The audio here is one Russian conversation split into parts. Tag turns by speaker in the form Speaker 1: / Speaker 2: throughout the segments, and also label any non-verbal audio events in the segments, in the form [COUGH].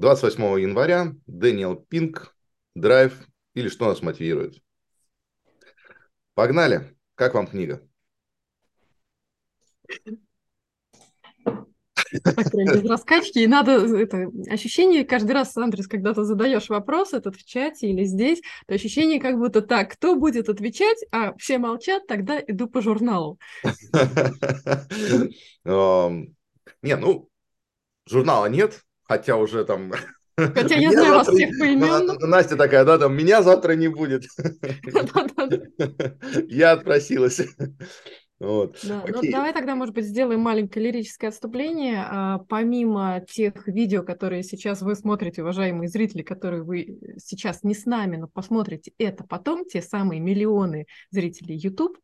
Speaker 1: 28 января Дэниел Пинк, Драйв или что нас мотивирует? Погнали. Как вам книга?
Speaker 2: Без раскачки. И надо это ощущение каждый раз, Андрес, когда ты задаешь вопрос этот в чате или здесь, то ощущение как будто так, кто будет отвечать, а все молчат, тогда иду по журналу. [LAUGHS]
Speaker 1: Не, ну, журнала нет, хотя уже там
Speaker 2: Хотя [LAUGHS] я знаю вас всех поименно.
Speaker 1: Настя такая, да, там, меня завтра не будет. [LAUGHS] [LAUGHS] Я отпросилась.
Speaker 2: Вот. Да, ну, давай тогда, может быть, сделаем маленькое лирическое отступление. А, помимо тех видео, которые сейчас вы смотрите, уважаемые зрители, которые вы сейчас не с нами, но посмотрите это потом, те самые миллионы зрителей YouTube,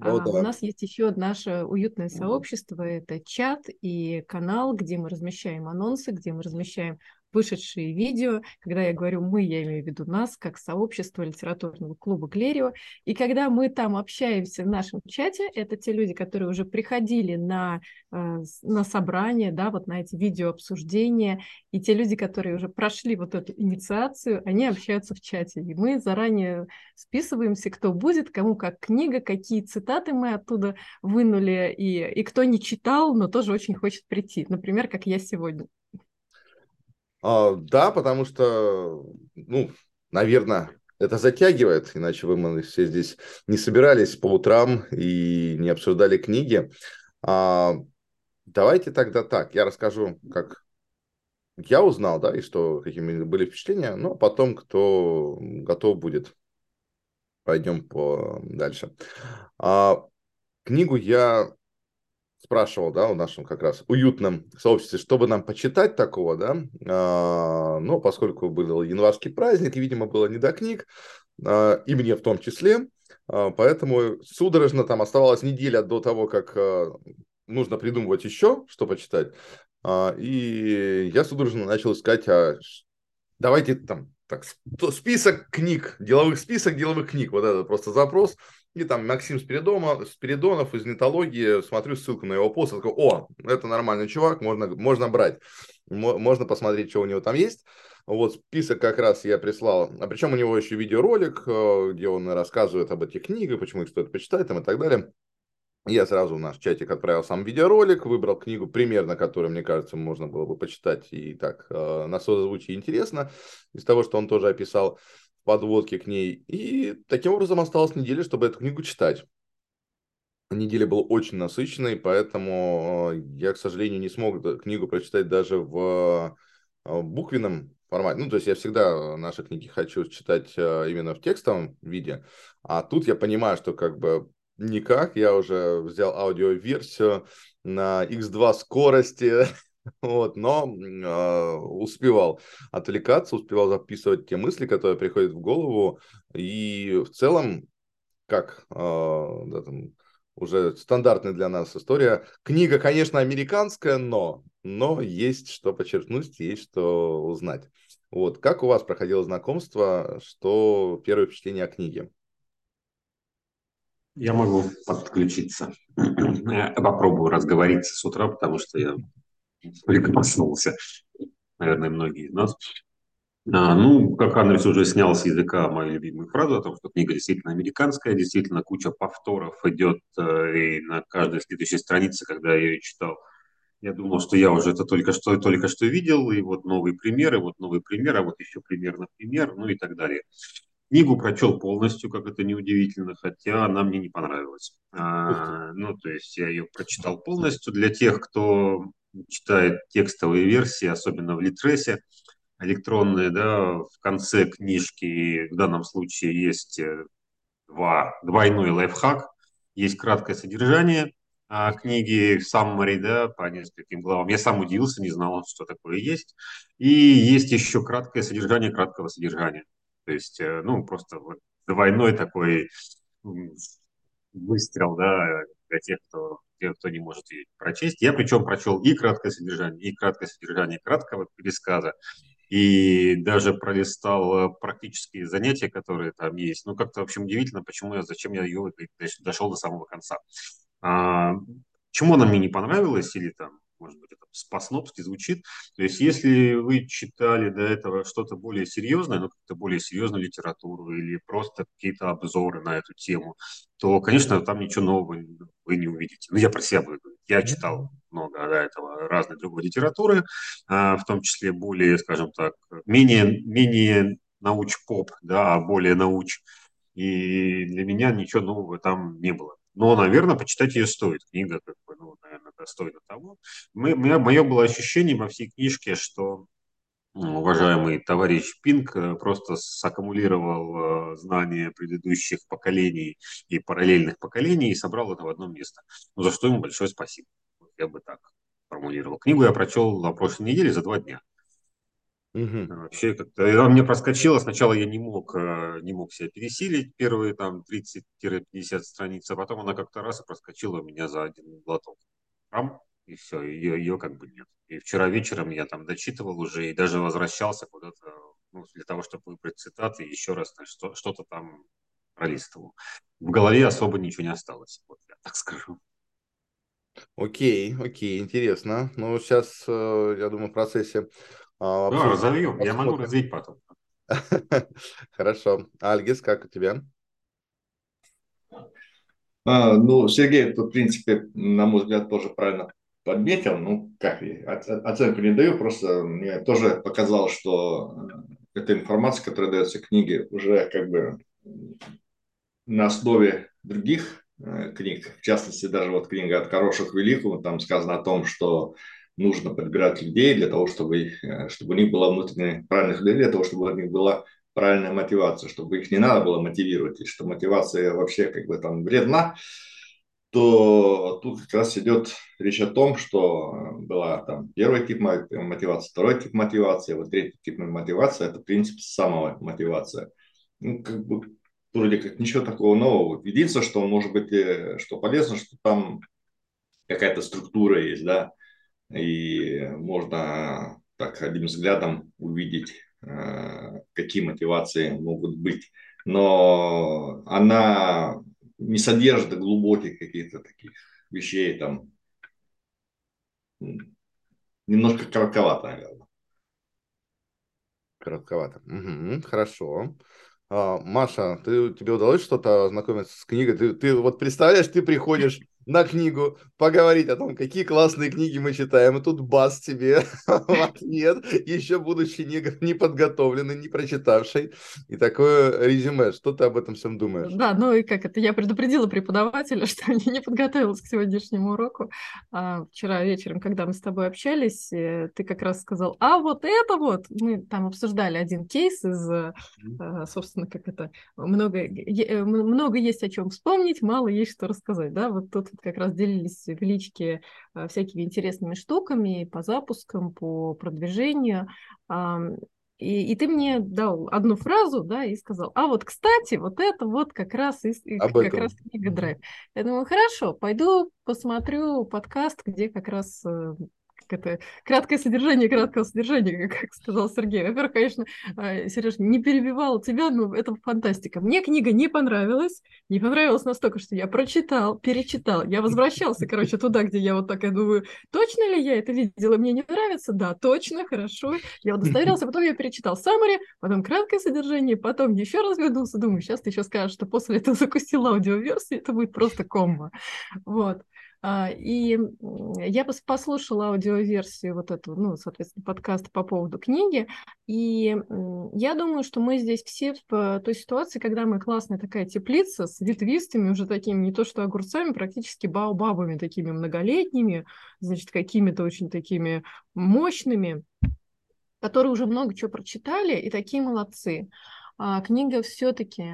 Speaker 2: а, да. у нас есть еще наше уютное сообщество, это чат и канал, где мы размещаем анонсы, где мы размещаем вышедшие видео. Когда я говорю «мы», я имею в виду нас, как сообщество литературного клуба «Клерио». И когда мы там общаемся в нашем чате, это те люди, которые уже приходили на, э, на собрание, да, вот на эти видеообсуждения, и те люди, которые уже прошли вот эту инициацию, они общаются в чате. И мы заранее списываемся, кто будет, кому как книга, какие цитаты мы оттуда вынули, и, и кто не читал, но тоже очень хочет прийти. Например, как я сегодня.
Speaker 1: А, да, потому что, ну, наверное, это затягивает, иначе вы мы все здесь не собирались по утрам и не обсуждали книги. А, давайте тогда так, я расскажу, как я узнал, да, и что, какими были впечатления, но потом, кто готов будет, пойдем по дальше. А, книгу я спрашивал, да, в нашем как раз уютном сообществе, чтобы нам почитать такого, да, а, но поскольку был январский праздник, и, видимо, было не до книг, а, и мне в том числе, а, поэтому судорожно там оставалась неделя до того, как а, нужно придумывать еще, что почитать, а, и я судорожно начал искать, а, давайте там, так, список книг, деловых список деловых книг, вот это просто запрос, и там Максим Спиридонов, Спиридонов из нетологии, смотрю ссылку на его пост, такой, о, это нормальный чувак, можно, можно брать, можно посмотреть, что у него там есть. Вот список как раз я прислал, а причем у него еще видеоролик, э, где он рассказывает об этих книгах, почему их стоит почитать там и так далее. Я сразу в наш чатик отправил сам видеоролик, выбрал книгу примерно, которую, мне кажется, можно было бы почитать и так э, на созвучии интересно, из того, что он тоже описал подводки к ней. И таким образом осталась неделя, чтобы эту книгу читать. Неделя была очень насыщенной, поэтому э, я, к сожалению, не смог книгу прочитать даже в э, буквенном формате. Ну, то есть я всегда наши книги хочу читать э, именно в текстовом виде, а тут я понимаю, что как бы никак. Я уже взял аудиоверсию на X2 скорости, [LAUGHS] Вот, но э, успевал отвлекаться, успевал записывать те мысли, которые приходят в голову. И в целом, как э, да, там, уже стандартная для нас история. Книга, конечно, американская, но, но есть что подчеркнуть, есть что узнать. Вот, как у вас проходило знакомство, что первое впечатление о книге?
Speaker 3: Я могу подключиться. [CLEARS THROAT] Попробую разговориться с утра, потому что я только проснулся, наверное, многие из нас. А, ну, как Андрес уже снял с языка мою любимую фразу о том, что книга действительно американская, действительно куча повторов идет э, и на каждой следующей странице, когда я ее читал, я думал, что я уже это только что, только что видел, и вот новые примеры, вот новый пример, а вот еще примерно пример, ну и так далее. Книгу прочел полностью, как это неудивительно, хотя она мне не понравилась. А, ну, то есть я ее прочитал полностью. Для тех, кто читает текстовые версии, особенно в Литресе, электронные, да, в конце книжки в данном случае есть э, два, двойной лайфхак, есть краткое содержание а, книги summary, да, по нескольким главам. Я сам удивился, не знал, что такое есть. И есть еще краткое содержание краткого содержания. То есть, э, ну, просто двойной такой выстрел, да, для тех, кто тех, кто не может ее прочесть. Я причем прочел и краткое содержание, и краткое содержание краткого пересказа, и даже пролистал э, практические занятия, которые там есть. Ну, как-то, в общем, удивительно, почему я, зачем я ее дошел до самого конца. А, почему она мне не понравилась, или там, может быть, это по-снобски звучит. То есть, если вы читали до этого что-то более серьезное, ну, как-то более серьезную литературу или просто какие-то обзоры на эту тему, то, конечно, там ничего нового вы не увидите. Ну, я про себя буду говорить. Я читал много до этого разной другой литературы, а, в том числе более, скажем так, менее, менее науч-поп, да, а более науч. И для меня ничего нового там не было. Но, наверное, почитать ее стоит. Книга, как бы, ну, наверное, достойна того. Мы, мое было ощущение во всей книжке, что уважаемый товарищ Пинк э, просто саккумулировал э, знания предыдущих поколений и параллельных поколений и собрал это в одно место. Ну, за что ему большое спасибо. Я бы так формулировал. Книгу я прочел на прошлой неделе за два дня. Угу. Вообще как-то она мне проскочила. Сначала я не мог, не мог себя пересилить первые там 30-50 страниц, а потом она как-то раз и проскочила у меня за один глоток. Рам, и все, ее, ее как бы нет. И вчера вечером я там дочитывал уже и даже возвращался куда-то ну, для того, чтобы выбрать цитаты и еще раз что, что-то там пролистывал. В голове особо ничего не осталось, вот я так [LAUGHS] скажу.
Speaker 1: Окей, окей, интересно. Ну, сейчас, э, я думаю, в процессе...
Speaker 3: А, да, разовьем, я могу развить потом. [LAUGHS]
Speaker 1: Хорошо. Альгис, как у тебя?
Speaker 4: А, ну, Сергей, тут, в принципе, на мой взгляд, тоже правильно подметил, ну, как, оценку не даю, просто мне тоже показалось, что э, эта информация, которая дается в книге, уже как бы на основе других э, книг, в частности, даже вот книга «От хороших к великому», там сказано о том, что нужно подбирать людей для того, чтобы, э, чтобы у них была внутренняя правильных людей, для того, чтобы у них была правильная мотивация, чтобы их не надо было мотивировать, и что мотивация вообще как бы там вредна, то тут как раз идет речь о том, что была там первый тип мотивации, второй тип мотивации, вот третий тип мотивации – это принцип самомотивация. Ну, как бы вроде как ничего такого нового. Единственное, что может быть, э, что полезно, что там какая-то структура есть, да, и можно так одним взглядом увидеть, э, какие мотивации могут быть. Но она не содержит глубоких каких-то таких вещей там. Немножко коротковато, наверное.
Speaker 1: Коротковато. Угу, хорошо. А, Маша, ты, тебе удалось что-то ознакомиться с книгой? Ты, ты вот представляешь, ты приходишь на книгу, поговорить о том, какие классные книги мы читаем, и тут бас тебе [LAUGHS] в ответ, еще будучи не, не подготовленный, не прочитавший, и такое резюме. Что ты об этом всем думаешь?
Speaker 2: Да, ну и как это, я предупредила преподавателя, [LAUGHS] что я не подготовилась к сегодняшнему уроку. А, вчера вечером, когда мы с тобой общались, э, ты как раз сказал, а вот это вот, мы там обсуждали один кейс из, э, собственно, как это, много, э, много есть о чем вспомнить, мало есть что рассказать, да, вот тут как раз делились в личке а, всякими интересными штуками по запускам, по продвижению. И, и ты мне дал одну фразу, да, и сказал, а вот, кстати, вот это вот как раз, из, Об как этом. раз книга Драйв. Я думаю, хорошо, пойду посмотрю подкаст, где как раз э, это краткое содержание краткого содержания, [LAUGHS] как сказал Сергей. Во-первых, конечно, а, Сереж, не перебивал тебя, но это фантастика. Мне книга не понравилась, не понравилась настолько, что я прочитал, перечитал. Я возвращался, короче, туда, где я вот так, я думаю, точно ли я это видела, мне не нравится? Да, точно, хорошо. Я удостоверился, потом я перечитал summary, потом краткое содержание, потом еще раз вернулся, думаю, сейчас ты еще скажешь, что после этого закусил аудиоверсию, это будет просто комбо. Вот. А, и я послушала аудиоверсию вот эту, ну, соответственно, подкаст по поводу книги, и я думаю, что мы здесь все в той ситуации, когда мы классная такая теплица с ветвистыми уже такими, не то что огурцами, практически баобабами такими многолетними, значит, какими-то очень такими мощными, которые уже много чего прочитали, и такие молодцы. А книга все-таки,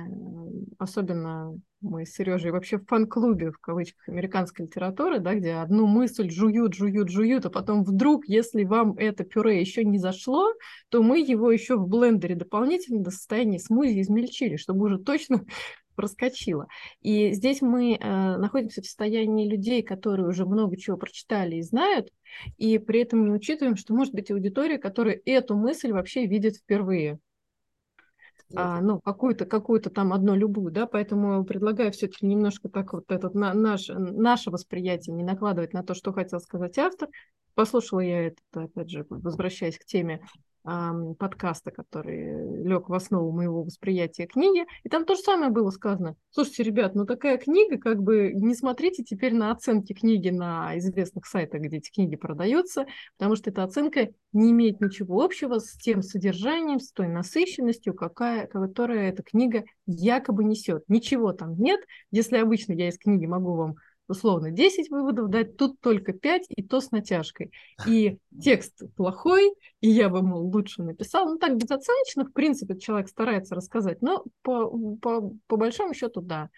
Speaker 2: особенно мы с Сережей вообще в фан-клубе, в кавычках, американской литературы, да, где одну мысль жуют, жуют, жуют, а потом вдруг, если вам это пюре еще не зашло, то мы его еще в блендере дополнительно до состояния смузи измельчили, чтобы уже точно [LAUGHS] проскочило. И здесь мы э, находимся в состоянии людей, которые уже много чего прочитали и знают, и при этом не учитываем, что может быть аудитория, которая эту мысль вообще видит впервые. А, ну, какую-то, какую-то там одну любую, да, поэтому предлагаю все-таки немножко так вот этот на, наш, наше восприятие не накладывать на то, что хотел сказать автор. Послушала я это, опять же, возвращаясь к теме подкаста, который лег в основу моего восприятия книги. И там то же самое было сказано. Слушайте, ребят, ну такая книга, как бы не смотрите теперь на оценки книги на известных сайтах, где эти книги продаются, потому что эта оценка не имеет ничего общего с тем содержанием, с той насыщенностью, какая, которая эта книга якобы несет. Ничего там нет. Если обычно я из книги могу вам условно 10 выводов дать, тут только 5, и то с натяжкой. И текст плохой, и я бы, мол, лучше написал. Ну, так, безоценочно, в принципе, человек старается рассказать, но по, по, по большому счету, да,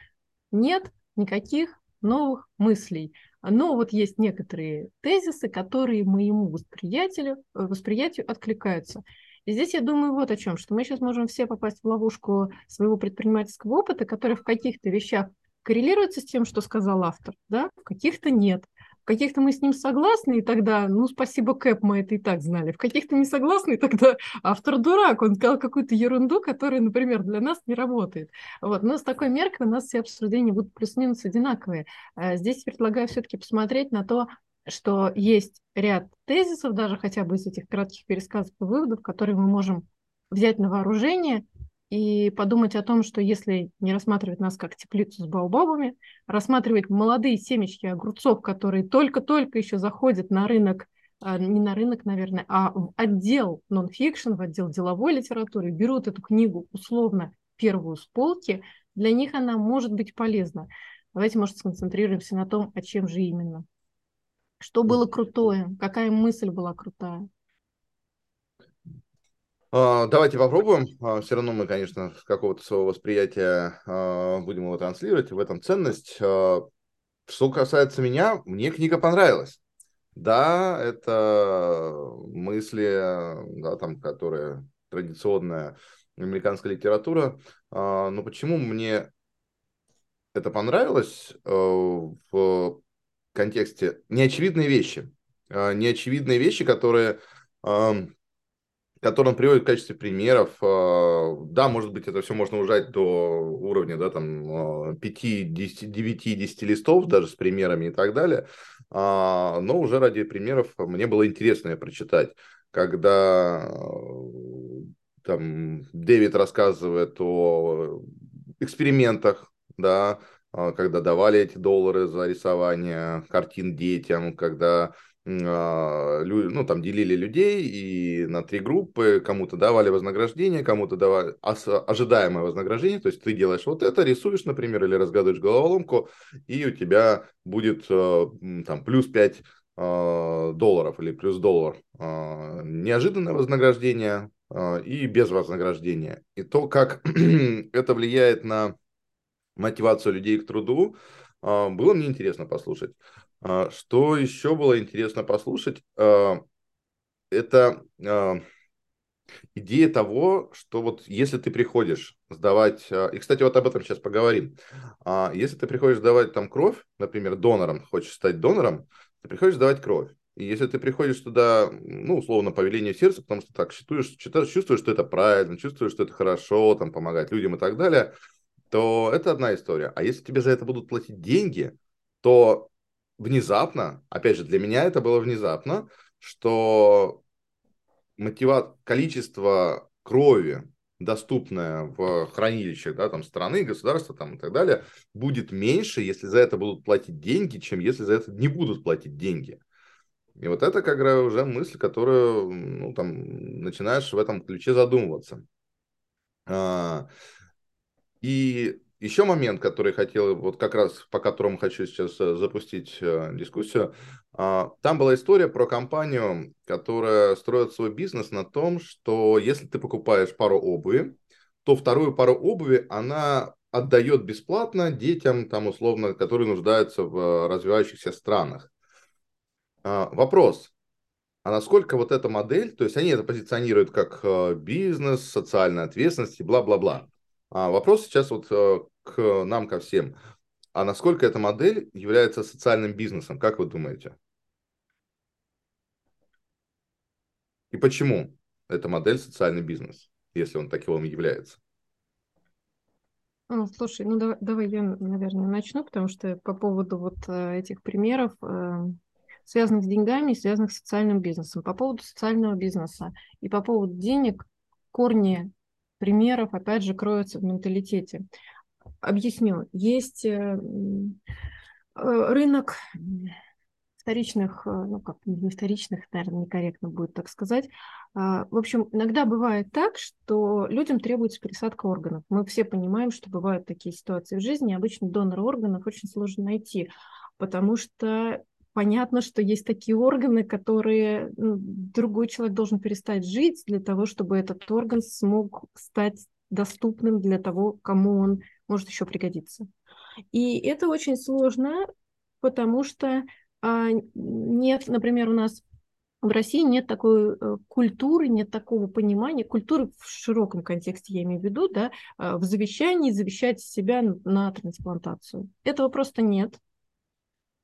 Speaker 2: нет никаких новых мыслей. Но вот есть некоторые тезисы, которые моему восприятию, э, восприятию откликаются. И здесь я думаю вот о чем, что мы сейчас можем все попасть в ловушку своего предпринимательского опыта, который в каких-то вещах коррелируется с тем, что сказал автор, да, в каких-то нет. В каких-то мы с ним согласны, и тогда, ну, спасибо, Кэп, мы это и так знали. В каких-то не согласны, и тогда [LAUGHS] автор дурак, он сказал какую-то ерунду, которая, например, для нас не работает. Вот. Но с такой меркой у нас все обсуждения будут плюс-минус одинаковые. А здесь предлагаю все-таки посмотреть на то, что есть ряд тезисов, даже хотя бы из этих кратких пересказов и выводов, которые мы можем взять на вооружение и подумать о том, что если не рассматривать нас как теплицу с баобабами, рассматривать молодые семечки огурцов, которые только-только еще заходят на рынок, а, не на рынок, наверное, а в отдел нон-фикшн, в отдел деловой литературы, берут эту книгу условно первую с полки, для них она может быть полезна. Давайте, может, сконцентрируемся на том, о чем же именно. Что было крутое, какая мысль была крутая.
Speaker 1: А, давайте попробуем. А, Все равно мы, конечно, с какого-то своего восприятия а, будем его транслировать. В этом ценность. Что касается меня, мне книга понравилась. Да, это мысли, да, там, которые традиционная американская литература. Но почему мне это понравилось в контексте неочевидные вещи. Неочевидные вещи, которые который он приводит в качестве примеров. А, да, может быть, это все можно ужать до уровня, да, там, 5, 10, 9, 10 листов, даже с примерами и так далее. А, но уже ради примеров мне было интересно прочитать, когда там Дэвид рассказывает о экспериментах, да, а, когда давали эти доллары за рисование картин детям, когда а, ну, там делили людей и на три группы, кому-то давали вознаграждение, кому-то давали ожидаемое вознаграждение, то есть ты делаешь вот это, рисуешь, например, или разгадываешь головоломку, и у тебя будет э, там плюс 5 а, долларов или плюс доллар. А, неожиданное вознаграждение и без вознаграждения. И то, как [CLEARS THROAT] это влияет на мотивацию людей к труду, было мне интересно послушать. А, что еще было интересно послушать? А, это а, идея того, что вот если ты приходишь сдавать, и, кстати, вот об этом сейчас поговорим, если ты приходишь сдавать там кровь, например, донором, хочешь стать донором, ты приходишь сдавать кровь. И если ты приходишь туда, ну, условно, по велению сердца, потому что так чувствуешь, чувствуешь, что это правильно, чувствуешь, что это хорошо, там, помогать людям и так далее, то это одна история. А если тебе за это будут платить деньги, то внезапно, опять же, для меня это было внезапно, что мотива... количество крови, доступное в хранилищах да, там, страны, государства там, и так далее, будет меньше, если за это будут платить деньги, чем если за это не будут платить деньги. И вот это как раз уже мысль, которую ну, там, начинаешь в этом ключе задумываться. А, и еще момент, который хотел, вот как раз по которому хочу сейчас э, запустить э, дискуссию. А, там была история про компанию, которая строит свой бизнес на том, что если ты покупаешь пару обуви, то вторую пару обуви она отдает бесплатно детям, там условно, которые нуждаются в э, развивающихся странах. А, вопрос, а насколько вот эта модель, то есть они это позиционируют как бизнес, социальная ответственность и бла-бла-бла. А вопрос сейчас вот к нам, ко всем. А насколько эта модель является социальным бизнесом? Как вы думаете? И почему эта модель социальный бизнес, если он таковым является?
Speaker 2: Ну, слушай, ну давай, давай я, наверное, начну, потому что по поводу вот э, этих примеров, э, связанных с деньгами, связанных с социальным бизнесом. По поводу социального бизнеса и по поводу денег, корни примеров, опять же, кроются в менталитете. Объясню. Есть э, рынок вторичных, э, ну как, не вторичных, наверное, некорректно будет так сказать. А, в общем, иногда бывает так, что людям требуется пересадка органов. Мы все понимаем, что бывают такие ситуации в жизни. Обычно донора органов очень сложно найти, потому что понятно, что есть такие органы, которые ну, другой человек должен перестать жить для того, чтобы этот орган смог стать доступным для того, кому он может еще пригодиться. И это очень сложно, потому что а, нет, например, у нас в России нет такой э, культуры, нет такого понимания, культуры в широком контексте я имею в виду, да, а, в завещании завещать себя на трансплантацию. Этого просто нет.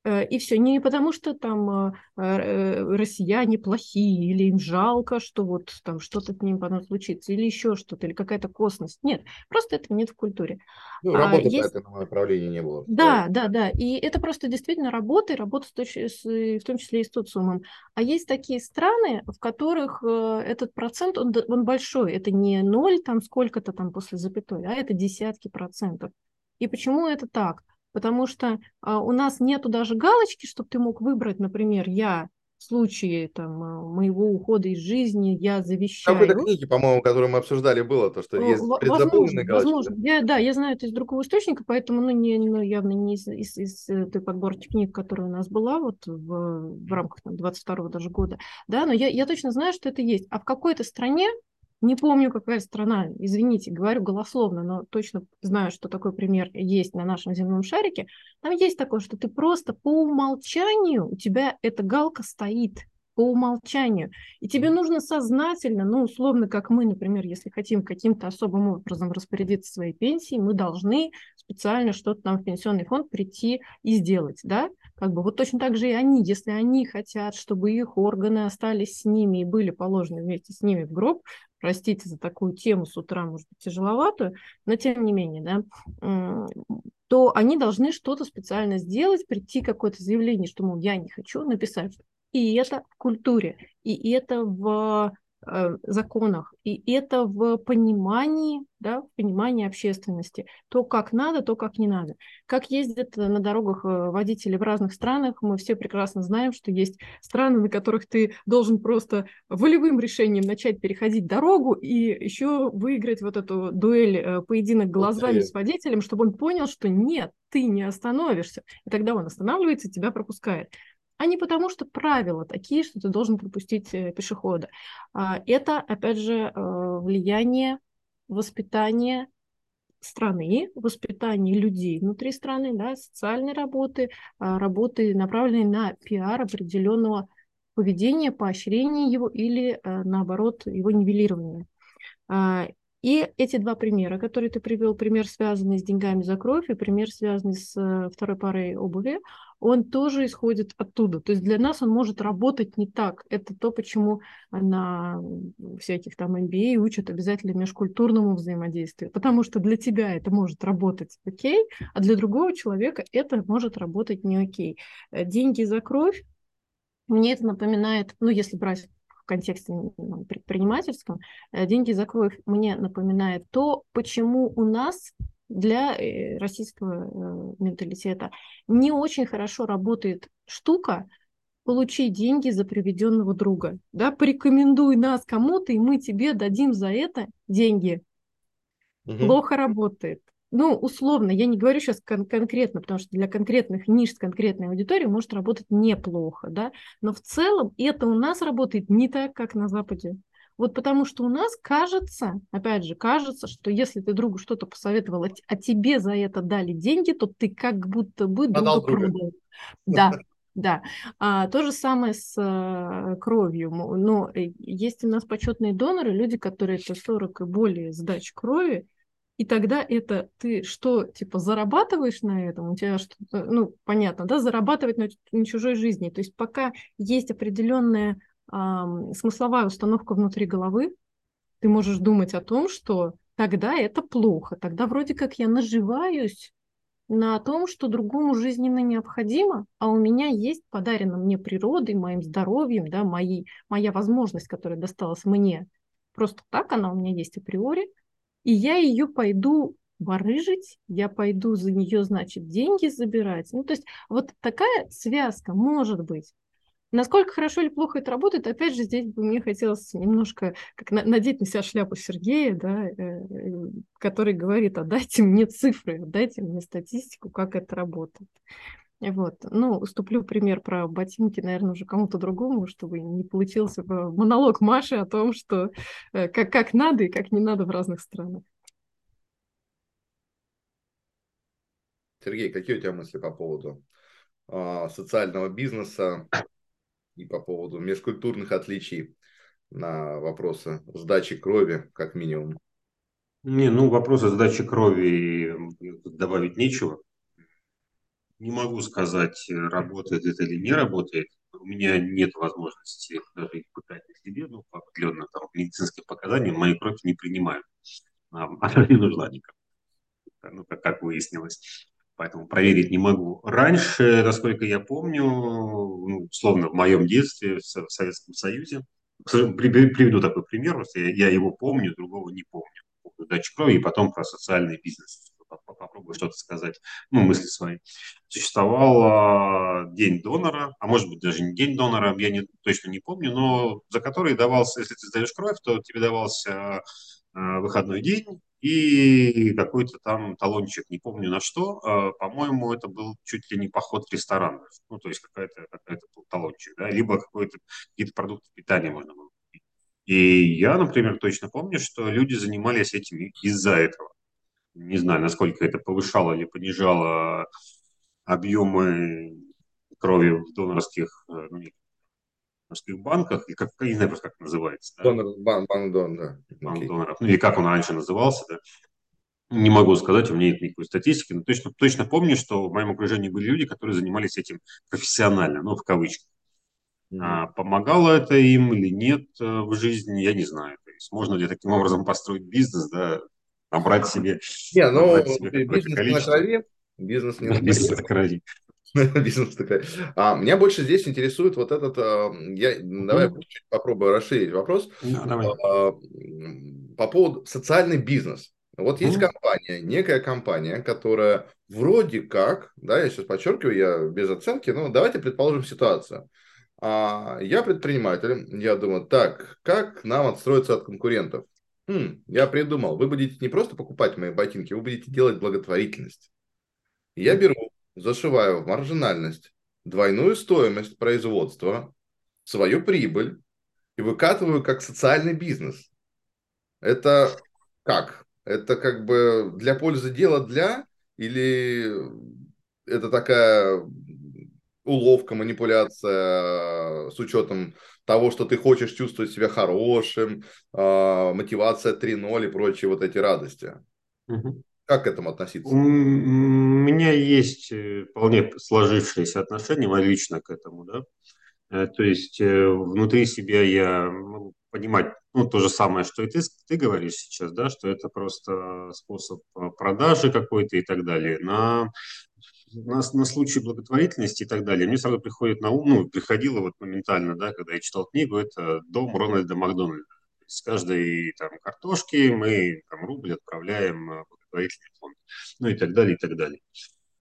Speaker 2: Э, и все. Не потому, что там э, э, россияне плохие, или им жалко, что вот там что-то с ним потом случится, или еще что-то, или какая-то косность. Нет, просто этого нет в культуре.
Speaker 1: Ну, а работы а, есть... по этому направлению не было.
Speaker 2: Да, да, да. И это просто действительно работа, и работа в том числе и с социумом. А есть такие страны, в которых этот процент, он, он большой. Это не ноль, там сколько-то там после запятой, а это десятки процентов. И почему это так? Потому что а, у нас нету даже галочки, чтобы ты мог выбрать, например, я в случае там, а, моего ухода из жизни я завещаю. В
Speaker 1: какой-то книге, по-моему, которую мы обсуждали, было то, что есть
Speaker 2: предзаполненные галочки. Возможно. Я, да, я знаю это из другого источника, поэтому ну, не, ну, явно не из, из, из э, той подборки книг, которая у нас была вот в, в рамках там, 22 даже года. Да, но я, я точно знаю, что это есть. А в какой-то стране не помню, какая страна, извините, говорю голословно, но точно знаю, что такой пример есть на нашем земном шарике. Там есть такое, что ты просто по умолчанию, у тебя эта галка стоит по умолчанию. И тебе нужно сознательно, ну, условно, как мы, например, если хотим каким-то особым образом распорядиться своей пенсией, мы должны специально что-то там в пенсионный фонд прийти и сделать, да? Как бы вот точно так же и они, если они хотят, чтобы их органы остались с ними и были положены вместе с ними в гроб, простите за такую тему с утра, может быть, тяжеловатую, но тем не менее, да, то они должны что-то специально сделать, прийти какое-то заявление, что, мол, я не хочу написать. И это в культуре, и это в законах. И это в понимании, да, в понимании общественности. То, как надо, то, как не надо. Как ездят на дорогах э, водители в разных странах, мы все прекрасно знаем, что есть страны, на которых ты должен просто волевым решением начать переходить дорогу и еще выиграть вот эту дуэль, э, поединок глазами с водителем, чтобы он понял, что нет, ты не остановишься. И тогда он останавливается и тебя пропускает а не потому, что правила такие, что ты должен пропустить э, пешехода. А, это, опять же, э, влияние воспитания страны, воспитание людей внутри страны, да, социальной работы, а, работы, направленной на пиар определенного поведения, поощрения его или, э, наоборот, его нивелирования. А, и эти два примера, которые ты привел, пример, связанный с деньгами за кровь, и пример, связанный с второй парой обуви, он тоже исходит оттуда. То есть для нас он может работать не так. Это то, почему на всяких там MBA учат обязательно межкультурному взаимодействию. Потому что для тебя это может работать окей, а для другого человека это может работать не окей. Э, деньги за кровь, мне это напоминает, ну, если брать в контексте предпринимательском, э, деньги за кровь мне напоминает то, почему у нас для э, российского э, менталитета не очень хорошо работает штука получить деньги за приведенного друга. Да, порекомендуй нас кому-то, и мы тебе дадим за это деньги. Угу. Плохо работает. Ну, условно, я не говорю сейчас кон- конкретно, потому что для конкретных ниш с конкретной аудиторией может работать неплохо, да, но в целом это у нас работает не так, как на Западе. Вот потому что у нас кажется, опять же, кажется, что если ты другу что-то посоветовал, а тебе за это дали деньги, то ты как будто бы друга продал. [LAUGHS] Да, да. А, то же самое с а, кровью. Но э, есть у нас почетные доноры, люди, которые это 40 и более сдач крови, и тогда это ты что, типа, зарабатываешь на этом? У тебя что ну, понятно, да, зарабатывать на, на чужой жизни. То есть пока есть определенная смысловая установка внутри головы, ты можешь думать о том, что тогда это плохо. Тогда вроде как я наживаюсь на том, что другому жизненно необходимо, а у меня есть подарено мне природой, моим здоровьем, да, моей, моя возможность, которая досталась мне. Просто так она у меня есть априори, и я ее пойду барыжить, я пойду за нее, значит, деньги забирать. Ну, то есть вот такая связка может быть. Насколько хорошо или плохо это работает, опять же, здесь бы мне хотелось немножко как на, надеть на себя шляпу Сергея, да, э, который говорит, а дайте мне цифры, дайте мне статистику, как это работает. Вот. Ну, уступлю пример про ботинки, наверное, уже кому-то другому, чтобы не получился монолог Маши о том, что э, как, как надо и как не надо в разных странах.
Speaker 1: Сергей, какие у тебя мысли по поводу э, социального бизнеса и по поводу межкультурных отличий на вопросы сдачи крови, как минимум?
Speaker 3: Не, ну вопросы сдачи крови добавить нечего. Не могу сказать, работает это или не работает. У меня нет возможности даже испытать на себе, ну, по определенным там, медицинским показаниям, мои кровь не принимают. [LAUGHS] Она не нужна никому. Ну, как, как выяснилось поэтому проверить не могу. Раньше, насколько я помню, ну, условно в моем детстве в Советском Союзе, приведу такой пример, я, я его помню, другого не помню. Дача крови и потом про социальный бизнес. Попробую что-то сказать, ну, мысли свои. Существовал день донора, а может быть даже не день донора, я не, точно не помню, но за который давался, если ты сдаешь кровь, то тебе давался э, выходной день, и какой-то там талончик, не помню на что, а, по-моему, это был чуть ли не поход в ресторан, ну, то есть какая-то какая был талончик, да, либо какой-то, какие-то продукты питания можно было купить. И я, например, точно помню, что люди занимались этим из-за этого. Не знаю, насколько это повышало или понижало объемы крови в донорских, э, ну, морских банках, или как, я не знаю просто, как называется. Да? Донор,
Speaker 1: банк, банк дон, да.
Speaker 3: Банк okay. доноров, ну или как он раньше назывался, да. Не могу сказать, у меня нет никакой статистики, но точно, точно помню, что в моем окружении были люди, которые занимались этим профессионально, ну, в кавычках. Mm-hmm. А, помогало это им или нет э, в жизни, я не знаю. То есть можно ли таким образом построить бизнес, да, набрать себе,
Speaker 1: не, ну, бизнес на крови, бизнес не
Speaker 3: на крови. [LAUGHS] [LAUGHS]
Speaker 1: Бизнес такая. А, меня больше здесь интересует вот этот... А, я, давай попробую расширить вопрос. А, по поводу социальный бизнес. Вот есть компания, некая компания, которая вроде как, да, я сейчас подчеркиваю, я без оценки, но давайте предположим ситуацию. А, я предприниматель, я думаю, так, как нам отстроиться от конкурентов? Хм, я придумал, вы будете не просто покупать мои ботинки, вы будете делать благотворительность. Я беру зашиваю в маржинальность двойную стоимость производства, свою прибыль и выкатываю как социальный бизнес. Это как? Это как бы для пользы дела для или это такая уловка, манипуляция с учетом того, что ты хочешь чувствовать себя хорошим, а, мотивация 3.0 и прочие вот эти радости. Угу. Как к этому относиться? У
Speaker 3: меня есть э, вполне сложившееся отношение, мое лично к этому, да. Э, то есть э, внутри себя я могу понимать, ну, то же самое, что и ты, ты говоришь сейчас, да, что это просто способ продажи какой-то и так далее. На, на, на случай благотворительности и так далее, мне сразу приходит на ум, ну, приходило вот моментально, да, когда я читал книгу, это «Дом Рональда Макдональда». С каждой там картошки мы там рубль отправляем благотворительный фонд, ну и так далее, и так далее.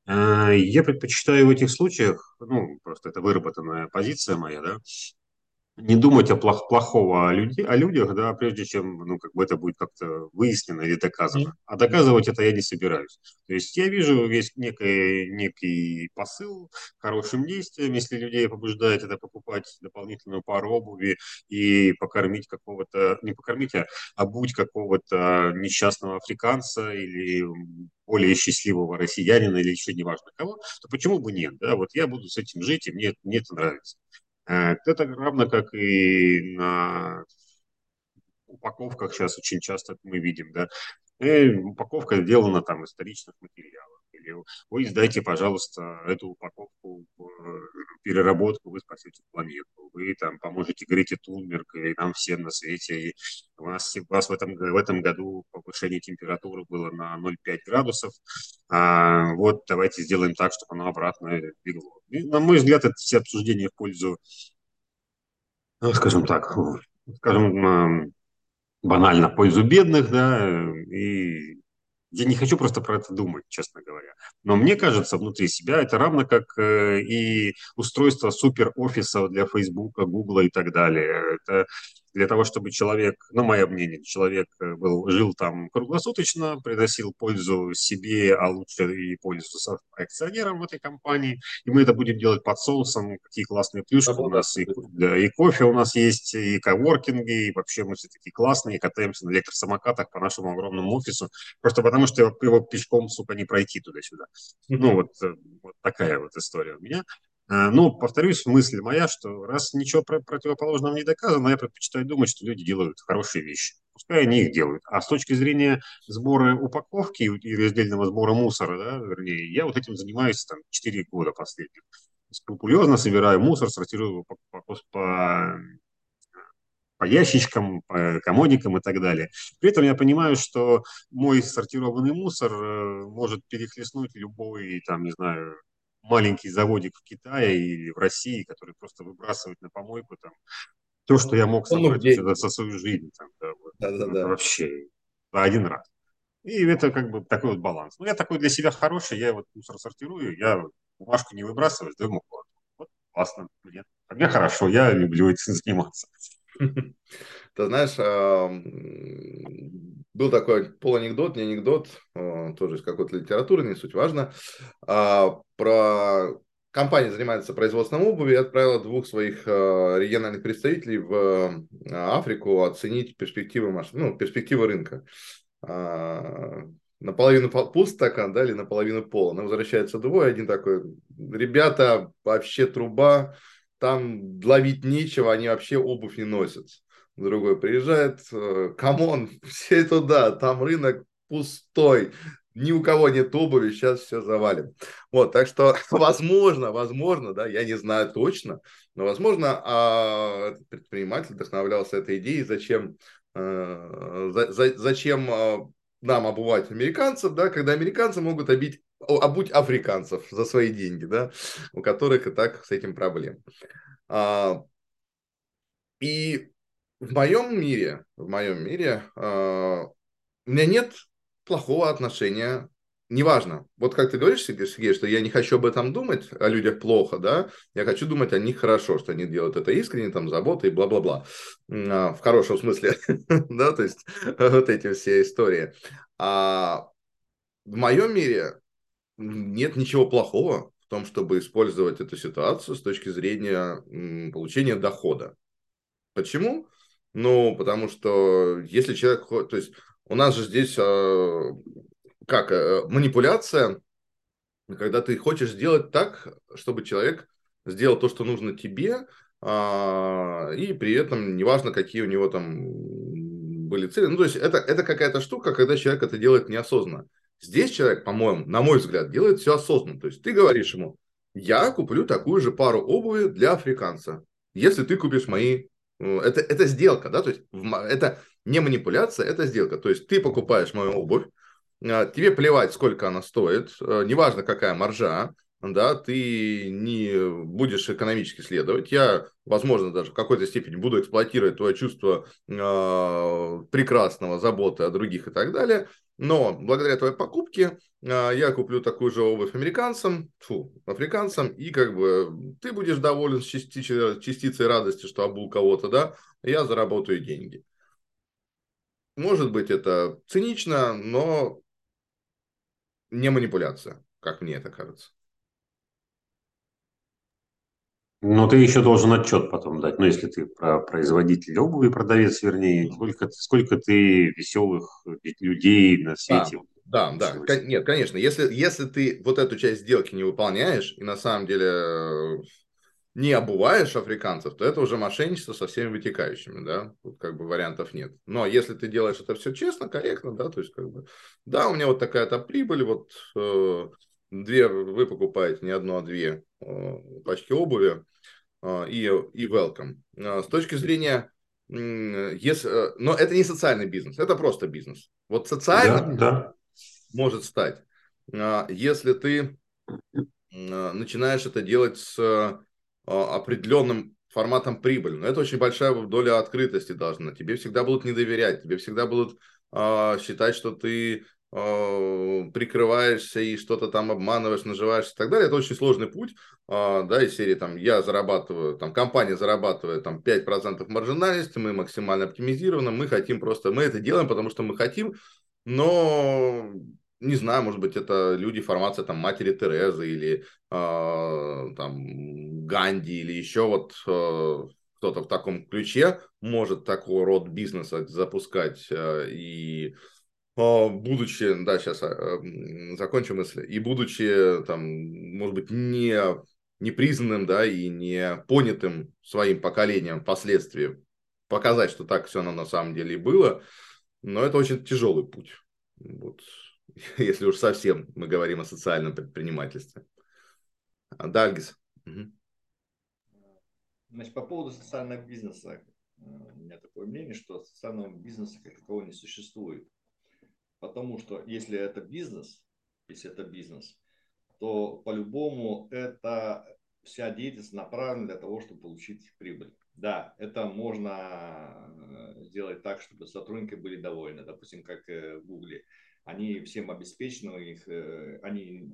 Speaker 3: А, я предпочитаю в этих случаях, ну, просто это выработанная позиция моя, да, не думать о плох, плохого о, люди, о людях, да, прежде чем, ну, как бы это будет как-то выяснено или доказано. А доказывать это я не собираюсь. То есть я вижу есть некий, некий посыл хорошим действием, если людей побуждает это покупать дополнительную пару обуви и покормить какого-то, не покормить, а обуть какого-то несчастного африканца или более счастливого россиянина или еще неважно кого, то почему бы нет? Да? Вот я буду с этим жить, и мне, мне это нравится. Э, это равно как и на упаковках сейчас очень часто мы видим, да, и упаковка сделана там из вторичных материалов или ой, сдайте, пожалуйста, эту упаковку в переработку, вы спасете планету, вы там поможете Грете Тунберг и нам всем на свете. И у нас, у вас в, этом, в этом году повышение температуры было на 0,5 градусов. А, вот давайте сделаем так, чтобы оно обратно легло. И, на мой взгляд, это все обсуждения в пользу, ну, скажем так, скажем, банально, пользу бедных, да, и я не хочу просто про это думать, честно говоря. Но мне кажется, внутри себя это равно как э, и устройство супер офисов для Фейсбука, Гугла и так далее. Это для того, чтобы человек, ну, мое мнение, человек э, был, жил там круглосуточно, приносил пользу себе, а лучше и пользу акционерам в этой компании. И мы это будем делать под соусом. Какие классные плюшки у нас. И, да, и кофе у нас есть, и коворкинги, и вообще мы все такие классные, катаемся на электросамокатах по нашему огромному офису. Просто потому, что его пешком, сука, не пройти туда-сюда. [LAUGHS] Ну, вот, э, вот такая вот история у меня. А, ну, повторюсь, мысль моя, что раз ничего противоположного не доказано, я предпочитаю думать, что люди делают хорошие вещи. Пускай они их делают. А с точки зрения сбора упаковки и раздельного сбора мусора, да, вернее, я вот этим занимаюсь там 4 года последних. Скрупулезно собираю мусор, сортирую по, по, по, по ящичкам, по комодикам и так далее. При этом я понимаю, что мой сортированный мусор э, может перехлестнуть любой, там, не знаю, маленький заводик в Китае или в России, который просто выбрасывает на помойку там то, что я мог собрать за, за свою жизнь. Там, да, вот, да, да, да. Вообще один раз. И это как бы такой вот баланс. Ну, я такой для себя хороший, я вот мусор сортирую, я бумажку не выбрасываю, сдаю ему Вот классно, мне, мне хорошо, я люблю этим [LAUGHS] заниматься.
Speaker 1: Ты знаешь, был такой полуанекдот, не анекдот, а, тоже из какой-то литературы, не суть важно, а, про компания занимается производством обуви и отправила двух своих а, региональных представителей в Африку оценить перспективы, ну, перспективы рынка. Наполовину пуст стакан, да, или наполовину полон. Возвращается двое, один такой, ребята, вообще труба, там ловить нечего, они вообще обувь не носят. Другой приезжает, э, come on, [LAUGHS] все туда, там рынок пустой, ни у кого нет обуви, сейчас все завалим. Вот, так что, [LAUGHS] возможно, возможно, да, я не знаю точно, но, возможно, а, этот предприниматель вдохновлялся этой идеей, зачем, э, за, за, зачем а, нам обувать американцев, да, когда американцы могут обить, обуть африканцев за свои деньги, да, у которых и так с этим проблем. А, и в моем мире, в моем мире а, у меня нет плохого отношения неважно. Вот как ты говоришь, Сергей, что я не хочу об этом думать, о людях плохо, да, я хочу думать о них хорошо, что они делают это искренне, там, забота и бла-бла-бла. А, в хорошем смысле, [LAUGHS] да, то есть [LAUGHS] вот эти все истории. А в моем мире нет ничего плохого в том, чтобы использовать эту ситуацию с точки зрения получения дохода. Почему? Ну, потому что если человек, то есть у нас же здесь а, как э, манипуляция, когда ты хочешь сделать так, чтобы человек сделал то, что нужно тебе, а, и при этом неважно, какие у него там были цели. Ну, то есть это, это какая-то штука, когда человек это делает неосознанно. Здесь человек, по-моему, на мой взгляд, делает все осознанно. То есть ты говоришь ему, я куплю такую же пару обуви для африканца, если ты купишь мои... Э, это, это сделка, да, то есть это не манипуляция, это сделка. То есть ты покупаешь мою обувь, а, тебе плевать, сколько она стоит, э, неважно, какая маржа, да, ты не будешь экономически следовать. Я, возможно, даже в какой-то степени буду эксплуатировать твое чувство э, прекрасного, заботы о других и так далее. Но благодаря твоей покупке э, я куплю такую же обувь американцам, фу, африканцам, и как бы ты будешь доволен частицей радости, что обул кого-то, да, я заработаю деньги. Может быть, это цинично, но не манипуляция, как мне это кажется.
Speaker 3: Но ты еще должен отчет потом дать. Ну, если ты про производитель обуви, продавец, вернее, сколько, сколько ты веселых людей на свете.
Speaker 1: Да, да, да. Нет, конечно. Если, если ты вот эту часть сделки не выполняешь, и на самом деле э, не обуваешь африканцев, то это уже мошенничество со всеми вытекающими, да, тут как бы вариантов нет. Но если ты делаешь это все честно, корректно, да, то есть как бы, да, у меня вот такая-то прибыль, вот э, две, вы покупаете не одну, а две э, пачки обуви э, и, и welcome. Э, с точки зрения, если, но это не социальный бизнес, это просто бизнес. Вот социальный да, да. может стать, если ты начинаешь это делать с определенным форматом прибыли. Но это очень большая доля открытости должна. Тебе всегда будут не доверять, тебе всегда будут считать, что ты Э, прикрываешься и что-то там обманываешь, наживаешься и так далее. Это очень сложный путь, а, да, из серии там я зарабатываю, там компания зарабатывает там 5% маржинальности, мы максимально оптимизированы, мы хотим просто, мы это делаем, потому что мы хотим, но не знаю, может быть, это люди, формация там матери Терезы или э, там Ганди или еще вот э, кто-то в таком ключе может такого род бизнеса запускать э, и будучи, да, сейчас а, закончу мысль, и будучи, там, может быть, не, не признанным, да, и не понятым своим поколением впоследствии, показать, что так все оно на самом деле и было, но это очень тяжелый путь. Вот. [LAUGHS] Если уж совсем мы говорим о социальном предпринимательстве. Дальгис. Угу.
Speaker 4: Значит, по поводу социального бизнеса. Э, у меня такое мнение, что социального бизнеса как такового не существует. Потому что если это бизнес, если это бизнес, то по-любому это вся деятельность направлена для того, чтобы получить прибыль. Да, это можно э, сделать так, чтобы сотрудники были довольны. Допустим, как э, в Google. Они всем обеспечены, их, э, они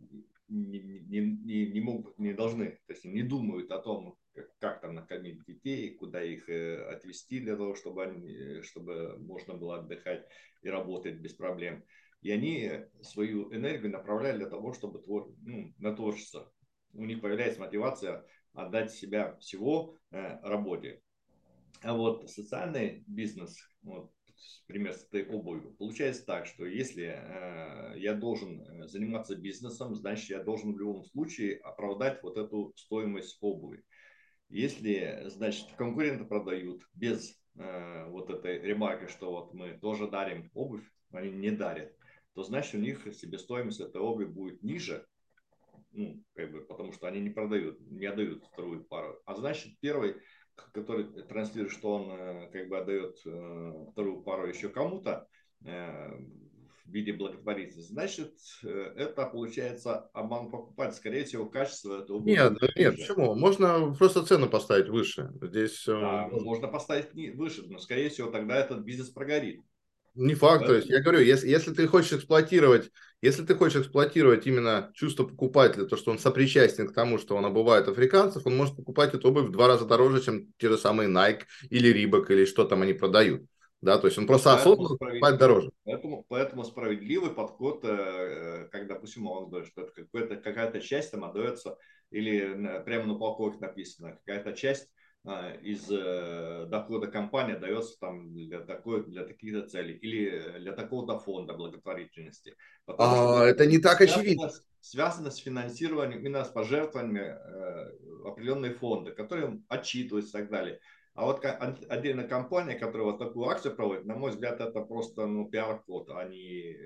Speaker 4: не, не, не, не могут, не должны, то есть не думают о том, как, там накормить детей, куда их отвезти для того, чтобы, они, чтобы можно было отдыхать и работать без проблем. И они свою энергию направляют для того, чтобы твор, ну, на творчество. У них появляется мотивация отдать себя всего э, работе. А вот социальный бизнес, вот, пример с этой обувью, получается так, что если э, я должен э, заниматься бизнесом, значит я должен в любом случае оправдать вот эту стоимость обуви. Если, значит, конкуренты продают без э, вот этой ремарки, что вот мы тоже дарим обувь, они не дарят, то значит у них себестоимость этой обуви будет ниже, ну, как бы, потому что они не продают, не отдают вторую пару. А значит, первый, который транслирует, что он э, как бы отдает э, вторую пару еще кому-то э, в виде благотворительности, значит, это получается обман покупать. Скорее всего, качество этого
Speaker 1: Нет, нет, почему? Можно просто цену поставить выше. Здесь...
Speaker 4: Да, можно поставить выше, но, скорее всего, тогда этот бизнес прогорит.
Speaker 1: Не факт, то есть я говорю, если, если ты хочешь эксплуатировать, если ты хочешь эксплуатировать именно чувство покупателя, то, что он сопричастен к тому, что он обувает африканцев, он может покупать эту обувь в два раза дороже, чем те же самые Nike или Reebok или что там они продают. Да, то есть он просто осознанно покупает дороже.
Speaker 4: Поэтому, поэтому справедливый подход, э, как, допустим, он говорит, что это какая-то часть там отдается, или прямо на упаковке написано, какая-то часть а, из э, дохода компании дается там для, такой, для таких целей или для такого-то фонда благотворительности.
Speaker 1: а, это не так связано, очевидно.
Speaker 4: Связано с финансированием, именно с пожертвованиями э, определенные фонды, которые отчитываются и так далее. А вот отдельная компания, которая вот такую акцию проводит, на мой взгляд, это просто ну, пиар-код, а не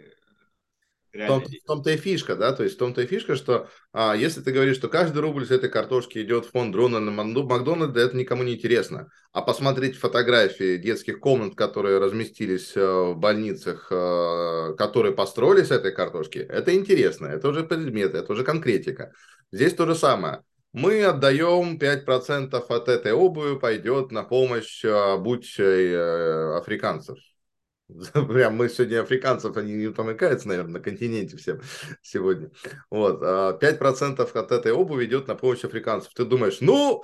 Speaker 1: в, том, в том-то и фишка, да, то есть в том-то и фишка, что а, если ты говоришь, что каждый рубль с этой картошки идет в фонд дрона на Макдональда, это никому не интересно. А посмотреть фотографии детских комнат, которые разместились э, в больницах, э, которые построились с этой картошки, это интересно, это уже предметы, это уже конкретика. Здесь то же самое. Мы отдаем 5% от этой обуви, пойдет на помощь э, будь африканцев. [LAUGHS] Прям мы сегодня африканцев, они не помыкаются, наверное, на континенте всем [LAUGHS] сегодня. Вот. 5% а от этой обуви идет на помощь африканцев. Ты думаешь, ну,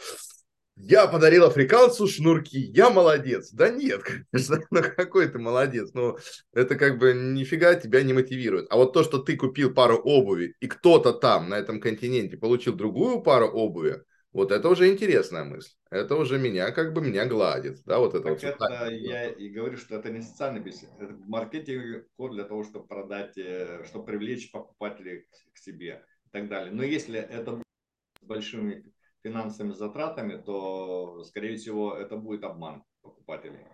Speaker 1: я подарил африканцу шнурки, я молодец. Да нет, [LAUGHS] конечно, ну какой ты молодец. Ну, это как бы нифига тебя не мотивирует. А вот то, что ты купил пару обуви, и кто-то там на этом континенте получил другую пару обуви, вот это уже интересная мысль. Это уже меня как бы меня гладит. Да, вот это,
Speaker 4: вот это я и говорю, что это не социальный бизнес. Это маркетинг код для того, чтобы продать, э, чтобы привлечь покупателей к себе и так далее. Но если это с большими финансовыми затратами, то, скорее всего, это будет обман покупателей.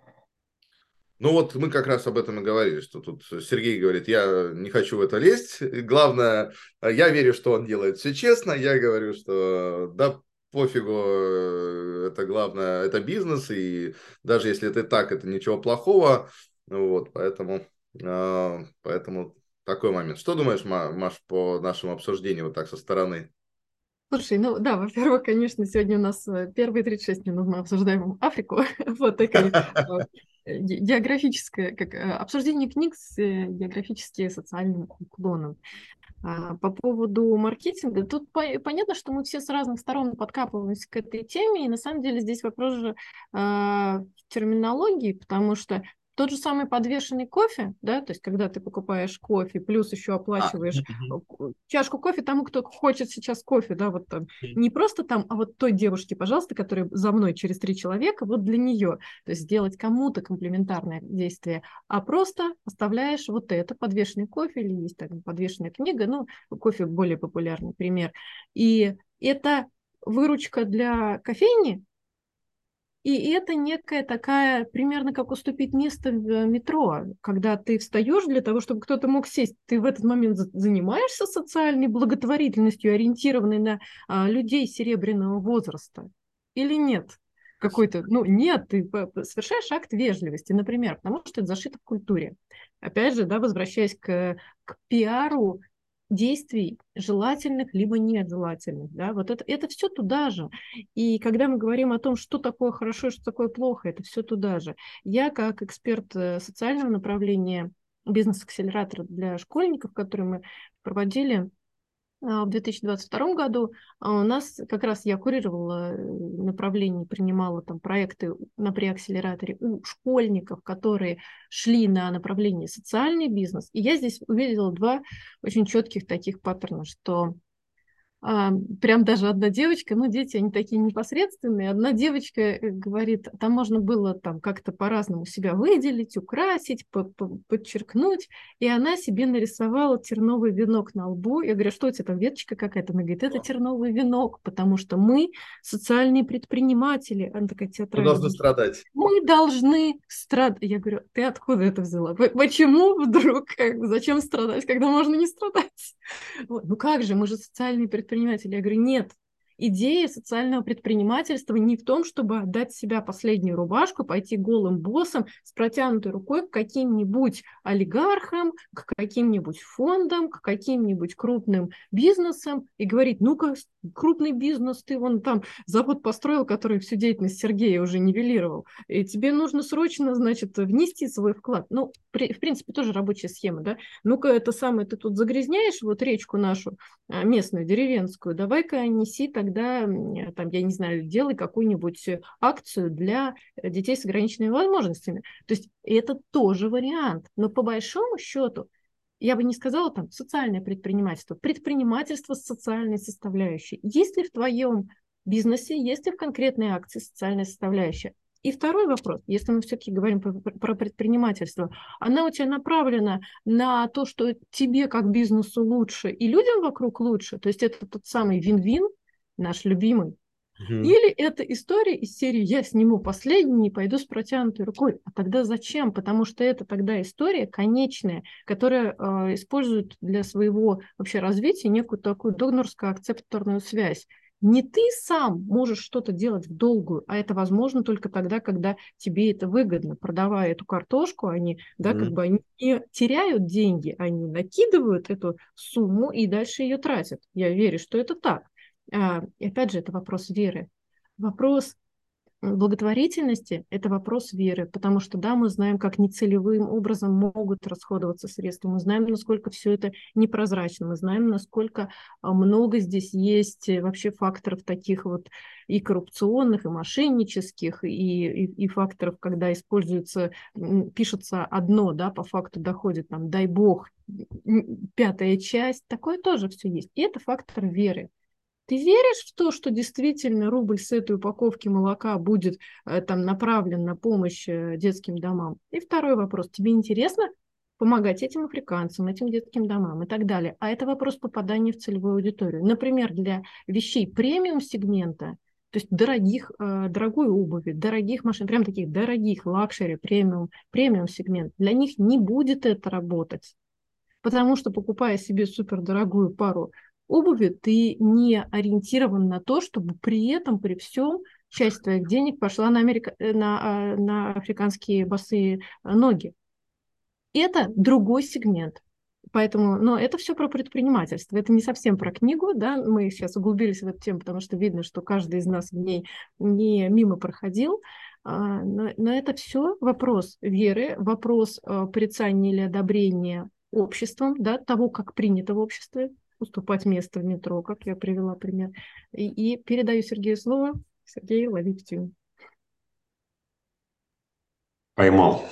Speaker 1: Ну вот мы как раз об этом и говорили, что тут Сергей говорит, я не хочу в это лезть. Главное, я верю, что он делает все честно. Я говорю, что да, пофигу, это главное, это бизнес, и даже если это так, это ничего плохого. Вот, поэтому, а, поэтому такой момент. Что думаешь, Маш, по нашему обсуждению вот так со стороны?
Speaker 2: Слушай, ну да, во-первых, конечно, сегодня у нас э, первые 36 минут мы обсуждаем [LAUGHS] Африку. вот такая э, географическое, как э, обсуждение книг с географически социальным уклоном. А, по поводу маркетинга, тут по понятно, что мы все с разных сторон подкапываемся к этой теме, и на самом деле здесь вопрос же э, в терминологии, потому что тот же самый подвешенный кофе, да, то есть когда ты покупаешь кофе, плюс еще оплачиваешь а, чашку кофе тому, кто хочет сейчас кофе, да, вот там, не просто там, а вот той девушке, пожалуйста, которая за мной через три человека, вот для нее, то есть сделать кому-то комплементарное действие, а просто оставляешь вот это, подвешенный кофе, или есть там подвешенная книга, ну, кофе более популярный пример, и это выручка для кофейни, и это некая такая, примерно как уступить место в э, метро, когда ты встаешь для того, чтобы кто-то мог сесть. Ты в этот момент занимаешься социальной благотворительностью, ориентированной на а, людей серебряного возраста или нет? Какой-то, ну нет, ты совершаешь акт вежливости, например, потому что это зашито в культуре. Опять же, да, возвращаясь к, к пиару действий желательных либо нежелательных. Да? Вот это, это все туда же. И когда мы говорим о том, что такое хорошо и что такое плохо, это все туда же. Я как эксперт э, социального направления бизнес-акселератор для школьников, который мы проводили в 2022 году а у нас как раз я курировала э, направление, принимала там проекты на преакселераторе у школьников, которые шли на направление социальный бизнес. И я здесь увидела два очень четких таких паттерна, что а, прям даже одна девочка, ну, дети, они такие непосредственные, одна девочка э, говорит, там можно было там как-то по-разному себя выделить, украсить, подчеркнуть, и она себе нарисовала терновый венок на лбу. Я говорю, что у тебя там веточка какая-то? Она говорит, это терновый венок, потому что мы социальные предприниматели. Она такая театральная.
Speaker 1: Мы должны страдать.
Speaker 2: Мы должны страдать. Я говорю, ты откуда это взяла? Почему вдруг? Зачем страдать, когда можно не страдать? [LAUGHS] Ну как же, мы же социальные предприниматели предпринимателей. Я говорю, нет, идея социального предпринимательства не в том, чтобы отдать себя последнюю рубашку, пойти голым боссом с протянутой рукой к каким-нибудь олигархам, к каким-нибудь фондам, к каким-нибудь крупным бизнесам и говорить, ну-ка, крупный бизнес, ты вон там завод построил, который всю деятельность Сергея уже нивелировал, и тебе нужно срочно, значит, внести свой вклад. Ну, при, в принципе, тоже рабочая схема, да? Ну-ка, это самое, ты тут загрязняешь вот речку нашу а, местную, деревенскую, давай-ка неси тогда, там, я не знаю, делай какую-нибудь акцию для детей с ограниченными возможностями. То есть это тоже вариант, но по большому счету я бы не сказала там социальное предпринимательство, предпринимательство с социальной составляющей. Есть ли в твоем бизнесе, есть ли в конкретной акции социальная составляющая? И второй вопрос, если мы все-таки говорим про, про предпринимательство, она у тебя направлена на то, что тебе как бизнесу лучше и людям вокруг лучше, то есть это тот самый вин-вин, наш любимый, или это история из серии «Я сниму последний и пойду с протянутой рукой». А тогда зачем? Потому что это тогда история конечная, которая э, использует для своего вообще развития некую такую донорско-акцепторную связь. Не ты сам можешь что-то делать в долгую, а это возможно только тогда, когда тебе это выгодно. Продавая эту картошку, они, да, mm. как бы они не теряют деньги, они накидывают эту сумму и дальше ее тратят. Я верю, что это так. А, и опять же, это вопрос веры. Вопрос благотворительности – это вопрос веры, потому что, да, мы знаем, как нецелевым образом могут расходоваться средства, мы знаем, насколько все это непрозрачно, мы знаем, насколько а, много здесь есть вообще факторов таких вот и коррупционных, и мошеннических, и, и, и факторов, когда используется, пишется одно, да, по факту доходит там, дай бог, пятая часть, такое тоже все есть. И это фактор веры. Ты веришь в то, что действительно рубль с этой упаковки молока будет э, там направлен на помощь э, детским домам? И второй вопрос. Тебе интересно помогать этим африканцам, этим детским домам и так далее? А это вопрос попадания в целевую аудиторию. Например, для вещей премиум-сегмента То есть дорогих, э, дорогой обуви, дорогих машин, прям таких дорогих, luxury, премиум, премиум сегмент, для них не будет это работать. Потому что покупая себе супердорогую пару обуви, ты не ориентирован на то, чтобы при этом, при всем, часть твоих денег пошла на, Америка... Э, на, а, на африканские босые ноги. Это другой сегмент. Поэтому, но это все про предпринимательство. Это не совсем про книгу, да, мы сейчас углубились в эту тему, потому что видно, что каждый из нас в ней не мимо проходил. А, но, но это все вопрос веры, вопрос порицания или одобрения обществом, да, того, как принято в обществе, уступать место в метро, как я привела пример. И, и передаю Сергею слово. Сергей, лови птицу.
Speaker 3: Поймал.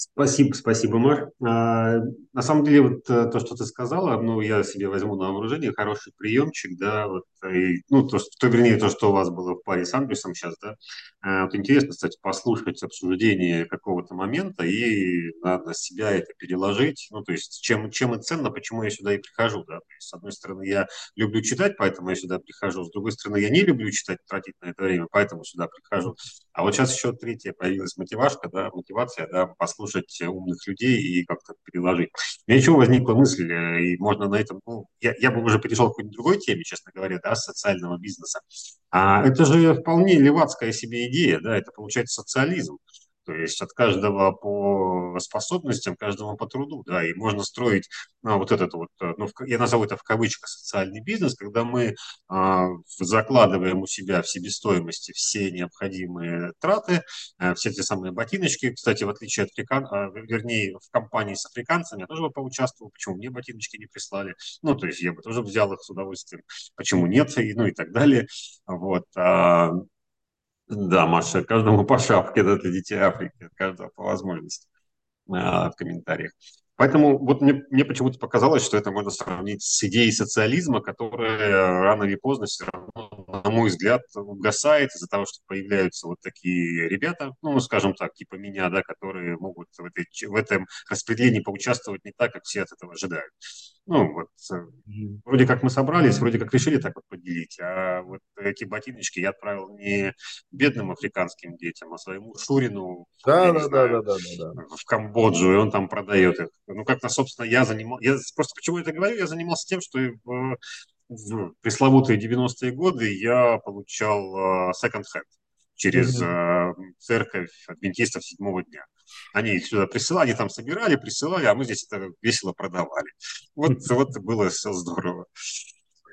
Speaker 3: Спасибо, спасибо, Мар. А, на самом деле, вот э, то, что ты сказала, ну, я себе возьму на вооружение, хороший приемчик, да, вот, и, ну, то, что, вернее, то, что у вас было в паре с Андреасом сейчас, да, а, вот интересно, кстати, послушать обсуждение какого-то момента и на, на себя это переложить, ну, то есть, чем, чем и ценно, почему я сюда и прихожу, да, то есть, с одной стороны, я люблю читать, поэтому я сюда прихожу, с другой стороны, я не люблю читать, тратить на это время, поэтому сюда прихожу, а вот сейчас еще третья появилась мотивашка, да, мотивация, да, послушать умных людей и как-то переложить. У меня еще возникла мысль, э, и можно на этом, ну, я, я бы уже перешел к какой-нибудь другой теме, честно говоря, да, социального бизнеса. А это же вполне левацкая себе идея, да, это получается социализм. То есть от каждого по способностям, каждому по труду, да, и можно строить ну, вот этот вот, э, ну, я назову это в кавычках социальный бизнес, когда мы а, закладываем у себя в себестоимости все необходимые траты, а, все те самые ботиночки, кстати, в отличие от африкан, а, вернее, в компании с африканцами я тоже бы поучаствовал, почему мне ботиночки не прислали, ну, то есть я бы тоже взял их с удовольствием, почему нет, и, ну, и так далее, вот, а, да, Маша, каждому [LAUGHS] по шапке, да, для детей Африки, каждого по возможности а, в комментариях. Поэтому вот мне, мне почему-то показалось, что это можно сравнить с идеей социализма, которая рано или поздно все равно, на мой взгляд, угасает из-за того, что появляются вот такие ребята, ну, скажем так, типа меня, да, которые могут в, этой, в этом распределении поучаствовать не так, как все от этого ожидают. Ну, вот, э, вроде как мы собрались, вроде как решили так вот поделить, а вот эти ботиночки я отправил не бедным африканским детям, а своему Шурину
Speaker 1: да, да, знаю, да, да, да,
Speaker 3: да. в Камбоджу, и он там продает их. Ну, как-то, собственно, я занимался, я просто почему я это говорю, я занимался тем, что в, в пресловутые 90-е годы я получал секонд-хенд uh, через uh, церковь адвентистов седьмого дня. Они их сюда присылали, они там собирали, присылали, а мы здесь это весело продавали. Вот, вот было все здорово.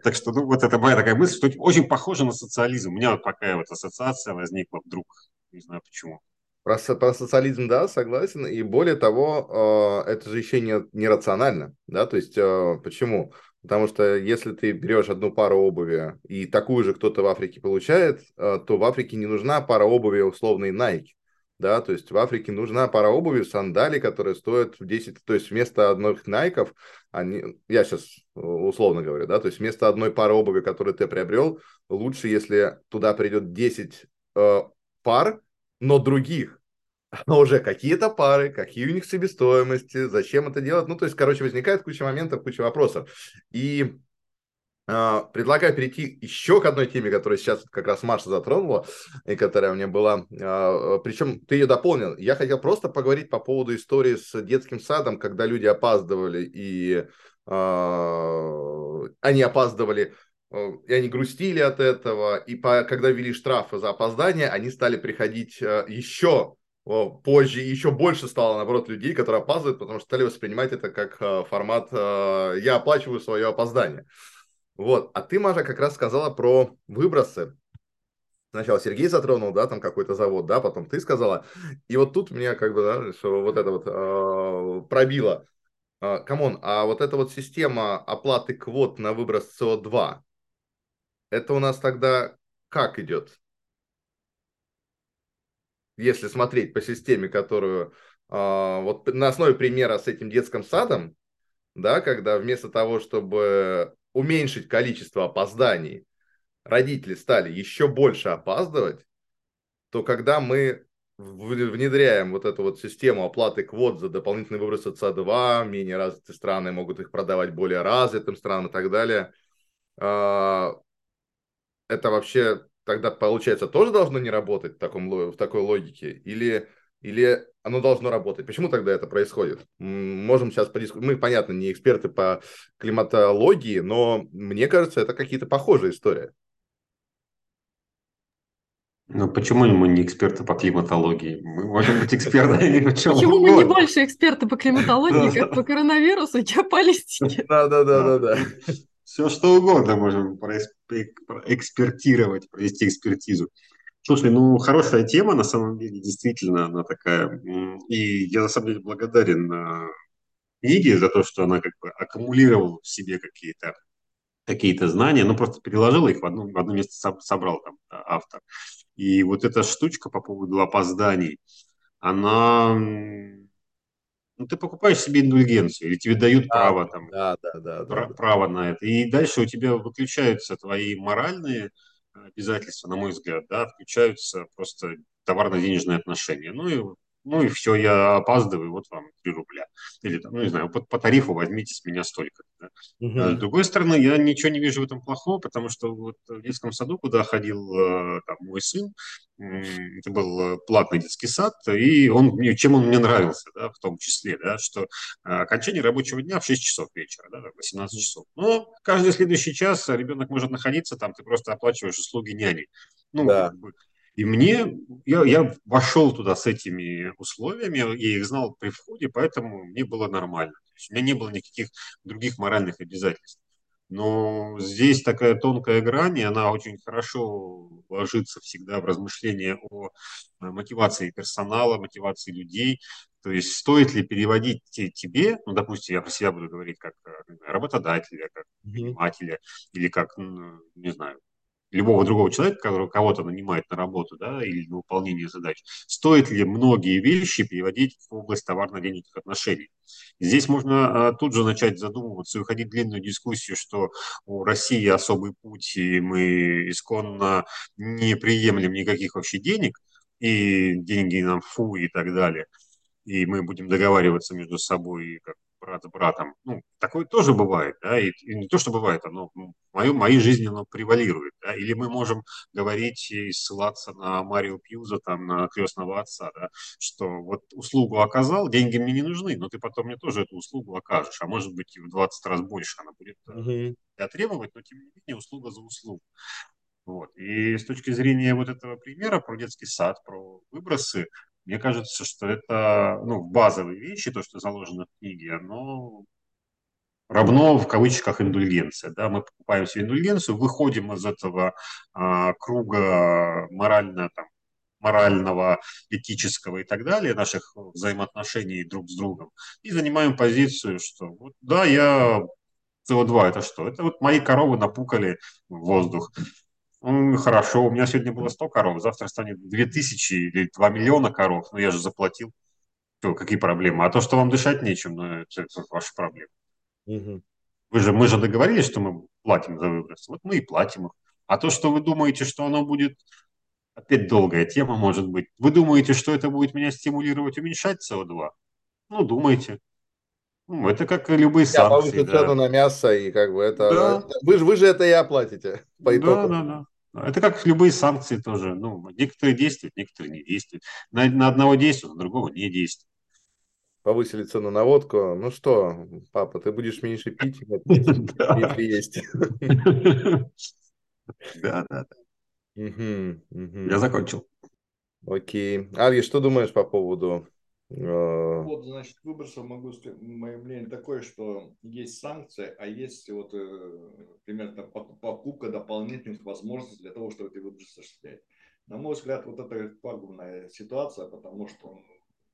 Speaker 3: Так что, ну, вот это моя такая мысль, что очень похоже на социализм. У меня вот такая вот ассоциация возникла вдруг, не знаю почему.
Speaker 1: Про, про социализм, да, согласен. И более того, э, это же еще не, не рационально, да, то есть э, почему? Потому что если ты берешь одну пару обуви и такую же кто-то в Африке получает, э, то в Африке не нужна пара обуви условной Nike да, то есть в Африке нужна пара обуви, сандали, которые стоят в 10, то есть вместо одних найков, они, я сейчас условно говорю, да, то есть вместо одной пары обуви, которую ты приобрел, лучше, если туда придет 10 э, пар, но других, но уже какие-то пары, какие у них себестоимости, зачем это делать, ну, то есть, короче, возникает куча моментов, куча вопросов, и а, предлагаю перейти еще к одной теме, которая сейчас как раз Маша затронула, и которая у меня была. А, Причем ты ее дополнил. Я хотел просто поговорить по поводу истории с детским садом, когда люди опаздывали, и а, они опаздывали, и они грустили от этого, и по, когда ввели штрафы за опоздание, они стали приходить еще позже еще больше стало, наоборот, людей, которые опаздывают, потому что стали воспринимать это как формат «я оплачиваю свое опоздание». Вот, а ты, Маша, как раз сказала про выбросы. Сначала Сергей затронул, да, там какой-то завод, да, потом ты сказала. И вот тут меня как бы, да, что вот это вот э, пробило. Come on, э, а вот эта вот система оплаты квот на выброс СО2, это у нас тогда как идет? Если смотреть по системе, которую э, вот на основе примера с этим детским садом, да, когда вместо того, чтобы уменьшить количество опозданий, родители стали еще больше опаздывать, то когда мы внедряем вот эту вот систему оплаты квот за дополнительный выброс СО2, менее развитые страны могут их продавать более развитым странам и так далее, а, это вообще тогда, получается, тоже должно не работать в, таком, в такой логике? Или, или оно должно работать? Почему тогда это происходит? Можем сейчас подискутировать. Мы, понятно, не эксперты по климатологии, но мне кажется, это какие-то похожие истории.
Speaker 3: Ну, почему мы не эксперты по климатологии? Мы можем быть экспертами
Speaker 2: Почему мы не больше эксперты по климатологии, как по коронавирусу и геополитике?
Speaker 1: Да-да-да-да-да.
Speaker 3: Все что угодно можем экспертировать, провести экспертизу. Слушай, ну хорошая тема, на самом деле, действительно, она такая. И я на самом деле благодарен э, книге за то, что она как бы аккумулировала в себе какие-то какие-то знания, ну просто переложила их в одно, в одно место, собрал там автор. И вот эта штучка по поводу опозданий, она... Ну, ты покупаешь себе индульгенцию, или тебе дают да, право, там,
Speaker 1: да, да, да,
Speaker 3: пр-
Speaker 1: да,
Speaker 3: право на это. И дальше у тебя выключаются твои моральные обязательства, на мой взгляд, да, включаются просто товарно-денежные отношения. Ну и ну и все, я опаздываю, вот вам 3 рубля. Или там, ну не знаю, по, по тарифу возьмите с меня столько. Да. Угу. А с другой стороны, я ничего не вижу в этом плохого, потому что вот в детском саду, куда ходил э, там, мой сын, это был платный детский сад, и он, чем он мне нравился, да, в том числе, да, что э, окончание рабочего дня в 6 часов вечера, да, 18 часов. Но каждый следующий час ребенок может находиться там, ты просто оплачиваешь услуги няни. Ну, да. как бы, и мне, я, я вошел туда с этими условиями, я их знал при входе, поэтому мне было нормально. То есть у меня не было никаких других моральных обязательств. Но здесь такая тонкая грань, и она очень хорошо ложится всегда в размышления о мотивации персонала, мотивации людей. То есть стоит ли переводить тебе, ну, допустим, я про себя буду говорить как работодателя, как предпринимателя, или как, не знаю, любого другого человека, который кого-то нанимает на работу да, или на выполнение задач, стоит ли многие вещи переводить в область товарно-денежных отношений. И здесь можно а, тут же начать задумываться и уходить в длинную дискуссию, что у России особый путь, и мы исконно не приемлем никаких вообще денег, и деньги нам фу и так далее. И мы будем договариваться между собой как брат с братом. Ну, такое тоже бывает, да, и, и не то, что бывает, оно в мою, моей жизни оно превалирует, да, или мы можем говорить и ссылаться на Марио Пьюза, там, на крестного отца, да, что вот услугу оказал, деньги мне не нужны, но ты потом мне тоже эту услугу окажешь, а может быть и в 20 раз больше она будет угу. требовать, но тем не менее услуга за услугу. Вот. И с точки зрения вот этого примера про детский сад, про выбросы, мне кажется, что это ну, базовые вещи, то, что заложено в книге, оно равно в кавычках индульгенция. Да? Мы покупаем себе индульгенцию, выходим из этого а, круга морально, там, морального, этического и так далее, наших взаимоотношений друг с другом, и занимаем позицию, что вот, да, я СО2 это что? Это вот мои коровы напукали в воздух. Ну, хорошо, у меня сегодня было 100 коров, завтра станет 2000 или 2 миллиона коров, ну я же заплатил. Что, какие проблемы? А то, что вам дышать нечем, ну это, это ваша проблема. Угу. Вы же, мы же договорились, что мы платим за выброс. Вот мы и платим их. А то, что вы думаете, что оно будет, опять долгая тема может быть. Вы думаете, что это будет меня стимулировать уменьшать СО2? Ну, думайте. Ну, это как любые санкции. Я
Speaker 1: да. цену на мясо, и как бы это... Да. Вы, вы же это и оплатите
Speaker 3: по итогу. Да, да, да. Это как любые санкции тоже. Ну, некоторые действуют, некоторые не действуют. На, на одного действуют, на другого не действуют.
Speaker 1: Повысили цену на водку. Ну что, папа, ты будешь меньше пить, если есть. [LAUGHS] [LAUGHS]
Speaker 3: Да, да, да. Я закончил.
Speaker 1: Окей. Ави, что думаешь по поводу.
Speaker 4: Вот, значит, выбросов могу сказать, мое мнение такое, что есть санкции, а есть вот э, примерно покупка дополнительных возможностей для того, чтобы эти выбросы осуществлять. На мой взгляд, вот это пагубная ситуация, потому что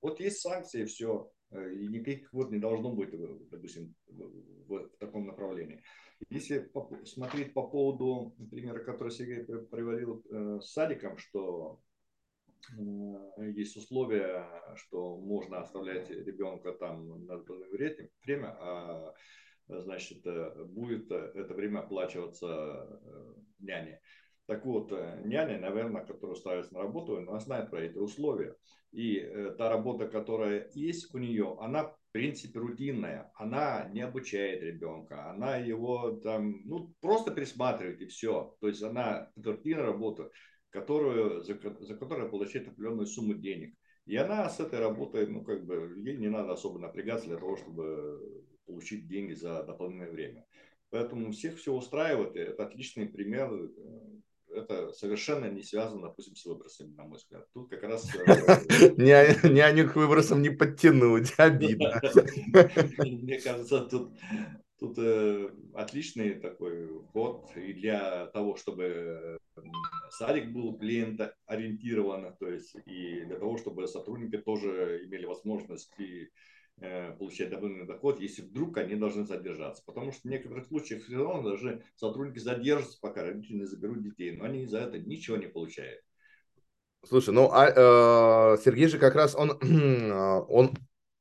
Speaker 4: вот есть санкции, все, э, и никаких вот не должно быть, э, допустим, в, таком направлении. Если смотреть по поводу примера, который Сергей приводил с садиком, что есть условия, что можно оставлять ребенка там на время, а значит, будет это время оплачиваться э, няне. Так вот, э, няня, наверное, которая ставится на работу, она знает про эти условия. И э, та работа, которая есть у нее, она в принципе рутинная. Она не обучает ребенка, она его там, ну, просто присматривает и все. То есть она, это рутинная работа, которую, за, за которую получает определенную сумму денег. И она с этой работой, ну, как бы, ей не надо особо напрягаться для того, чтобы получить деньги за дополнительное время. Поэтому всех все устраивает. Это отличный пример э, это совершенно не связано, допустим, с выбросами, на мой взгляд. Тут как раз...
Speaker 1: Э, [LAUGHS] няню к выбросам не подтянуть, обидно. [LAUGHS]
Speaker 4: Мне кажется, тут Тут э, отличный такой ход и для того, чтобы садик был клиента ориентирован, то есть и для того, чтобы сотрудники тоже имели возможность и Э, получать дополнительный доход, если вдруг они должны задержаться. Потому что в некоторых случаях все равно даже сотрудники задержатся, пока родители не заберут детей, но они за это ничего не получают.
Speaker 1: Слушай, ну а, э, Сергей же как раз он, [CLEARS THROAT] он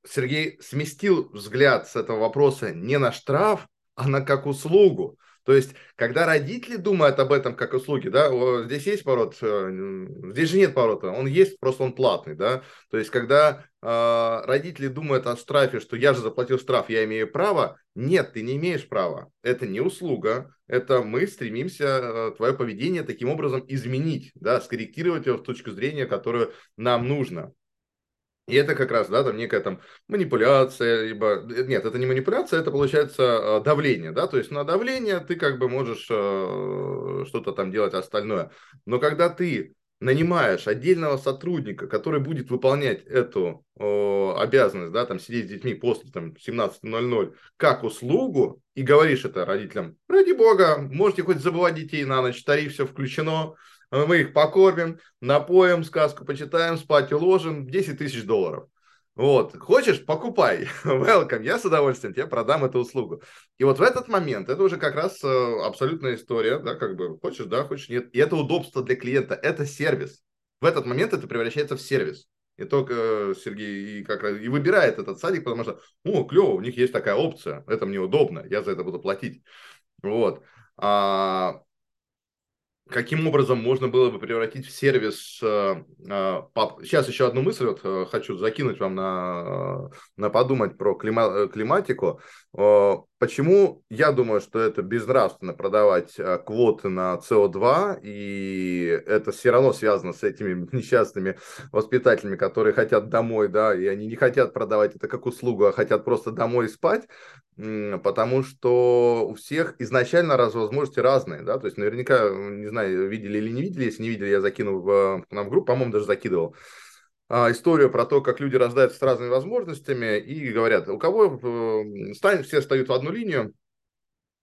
Speaker 1: Сергей сместил взгляд с этого вопроса не на штраф, а на как услугу. То есть, когда родители думают об этом как услуги, да, здесь есть пород, э, здесь же нет поворота, он есть, просто он платный, да. То есть, когда э, родители думают о штрафе, что я же заплатил штраф, я имею право, нет, ты не имеешь права. Это не услуга, это мы стремимся э, твое поведение таким образом изменить, да, скорректировать его в точку зрения, которую нам нужно. И это как раз, да, там некая там манипуляция, либо... Э, нет, это не манипуляция, это получается э, давление, да, то есть на давление ты как бы можешь э, что-то там делать остальное. Но когда ты нанимаешь отдельного сотрудника, который будет выполнять эту э, обязанность, да, там сидеть с детьми после там 17.00 как услугу, и говоришь это родителям, ради бога, можете хоть забывать детей на ночь, тариф все включено, мы их покормим, напоим, сказку почитаем, спать уложим, 10 тысяч долларов. Вот, хочешь, покупай, [LAUGHS] welcome, я с удовольствием тебе продам эту услугу. И вот в этот момент, это уже как раз э, абсолютная история, да, как бы, хочешь, да, хочешь, нет. И это удобство для клиента, это сервис. В этот момент это превращается в сервис. И только э, Сергей и, как раз, и выбирает этот садик, потому что, ну, клево, у них есть такая опция, это мне удобно, я за это буду платить. Вот. А, каким образом можно было бы превратить в сервис... Сейчас э, еще одну мысль вот э, хочу закинуть вам на, на подумать про клима, климатику. Почему я думаю, что это безнравственно продавать э, квоты на СО2, и это все равно связано с этими [LAUGHS] несчастными воспитателями, которые хотят домой, да, и они не хотят продавать это как услугу, а хотят просто домой спать, потому что у всех изначально раз возможности разные, да, то есть наверняка, не знаю, видели или не видели, если не видели, я закинул в, нам в группу, по-моему, даже закидывал, историю про то, как люди рождаются с разными возможностями и говорят, у кого э, станет, все встают в одну линию,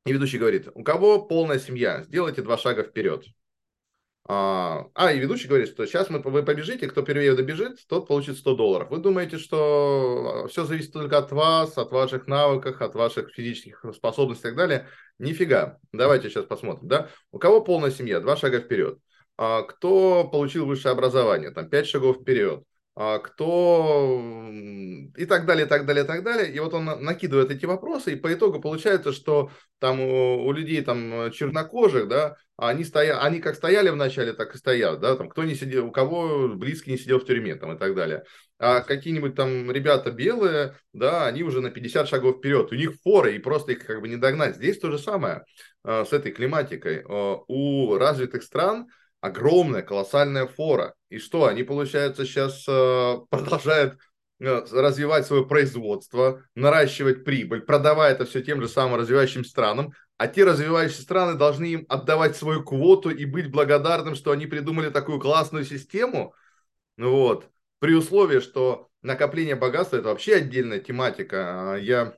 Speaker 1: и ведущий говорит, у кого полная семья, сделайте два шага вперед. А, а, и ведущий говорит, что сейчас мы, вы побежите, кто первее добежит, тот получит 100 долларов. Вы думаете, что все зависит только от вас, от ваших навыков, от ваших физических способностей и так далее? Нифига. Давайте сейчас посмотрим. Да? У кого полная семья? Два шага вперед. А, кто получил высшее образование? Там пять шагов вперед. А, кто и так далее, и так далее, и так далее. И вот он накидывает эти вопросы, и по итогу получается, что там у, людей там чернокожих, да, они, стоя, они как стояли вначале, так и стоят, да, там кто не сидел, у кого близкий не сидел в тюрьме, там и так далее. А какие-нибудь там ребята белые, да, они уже на 50 шагов вперед, у них форы, и просто их как бы не догнать. Здесь то же самое э, с этой климатикой. Э, у развитых стран огромная, колоссальная фора. И что, они, получается, сейчас э, [LAUGHS] продолжают э, развивать свое производство, наращивать прибыль, продавая это все тем же самым развивающим странам, а те развивающие страны должны им отдавать свою квоту и быть благодарным, что они придумали такую классную систему. Ну вот, при условии, что накопление богатства – это вообще отдельная тематика. А я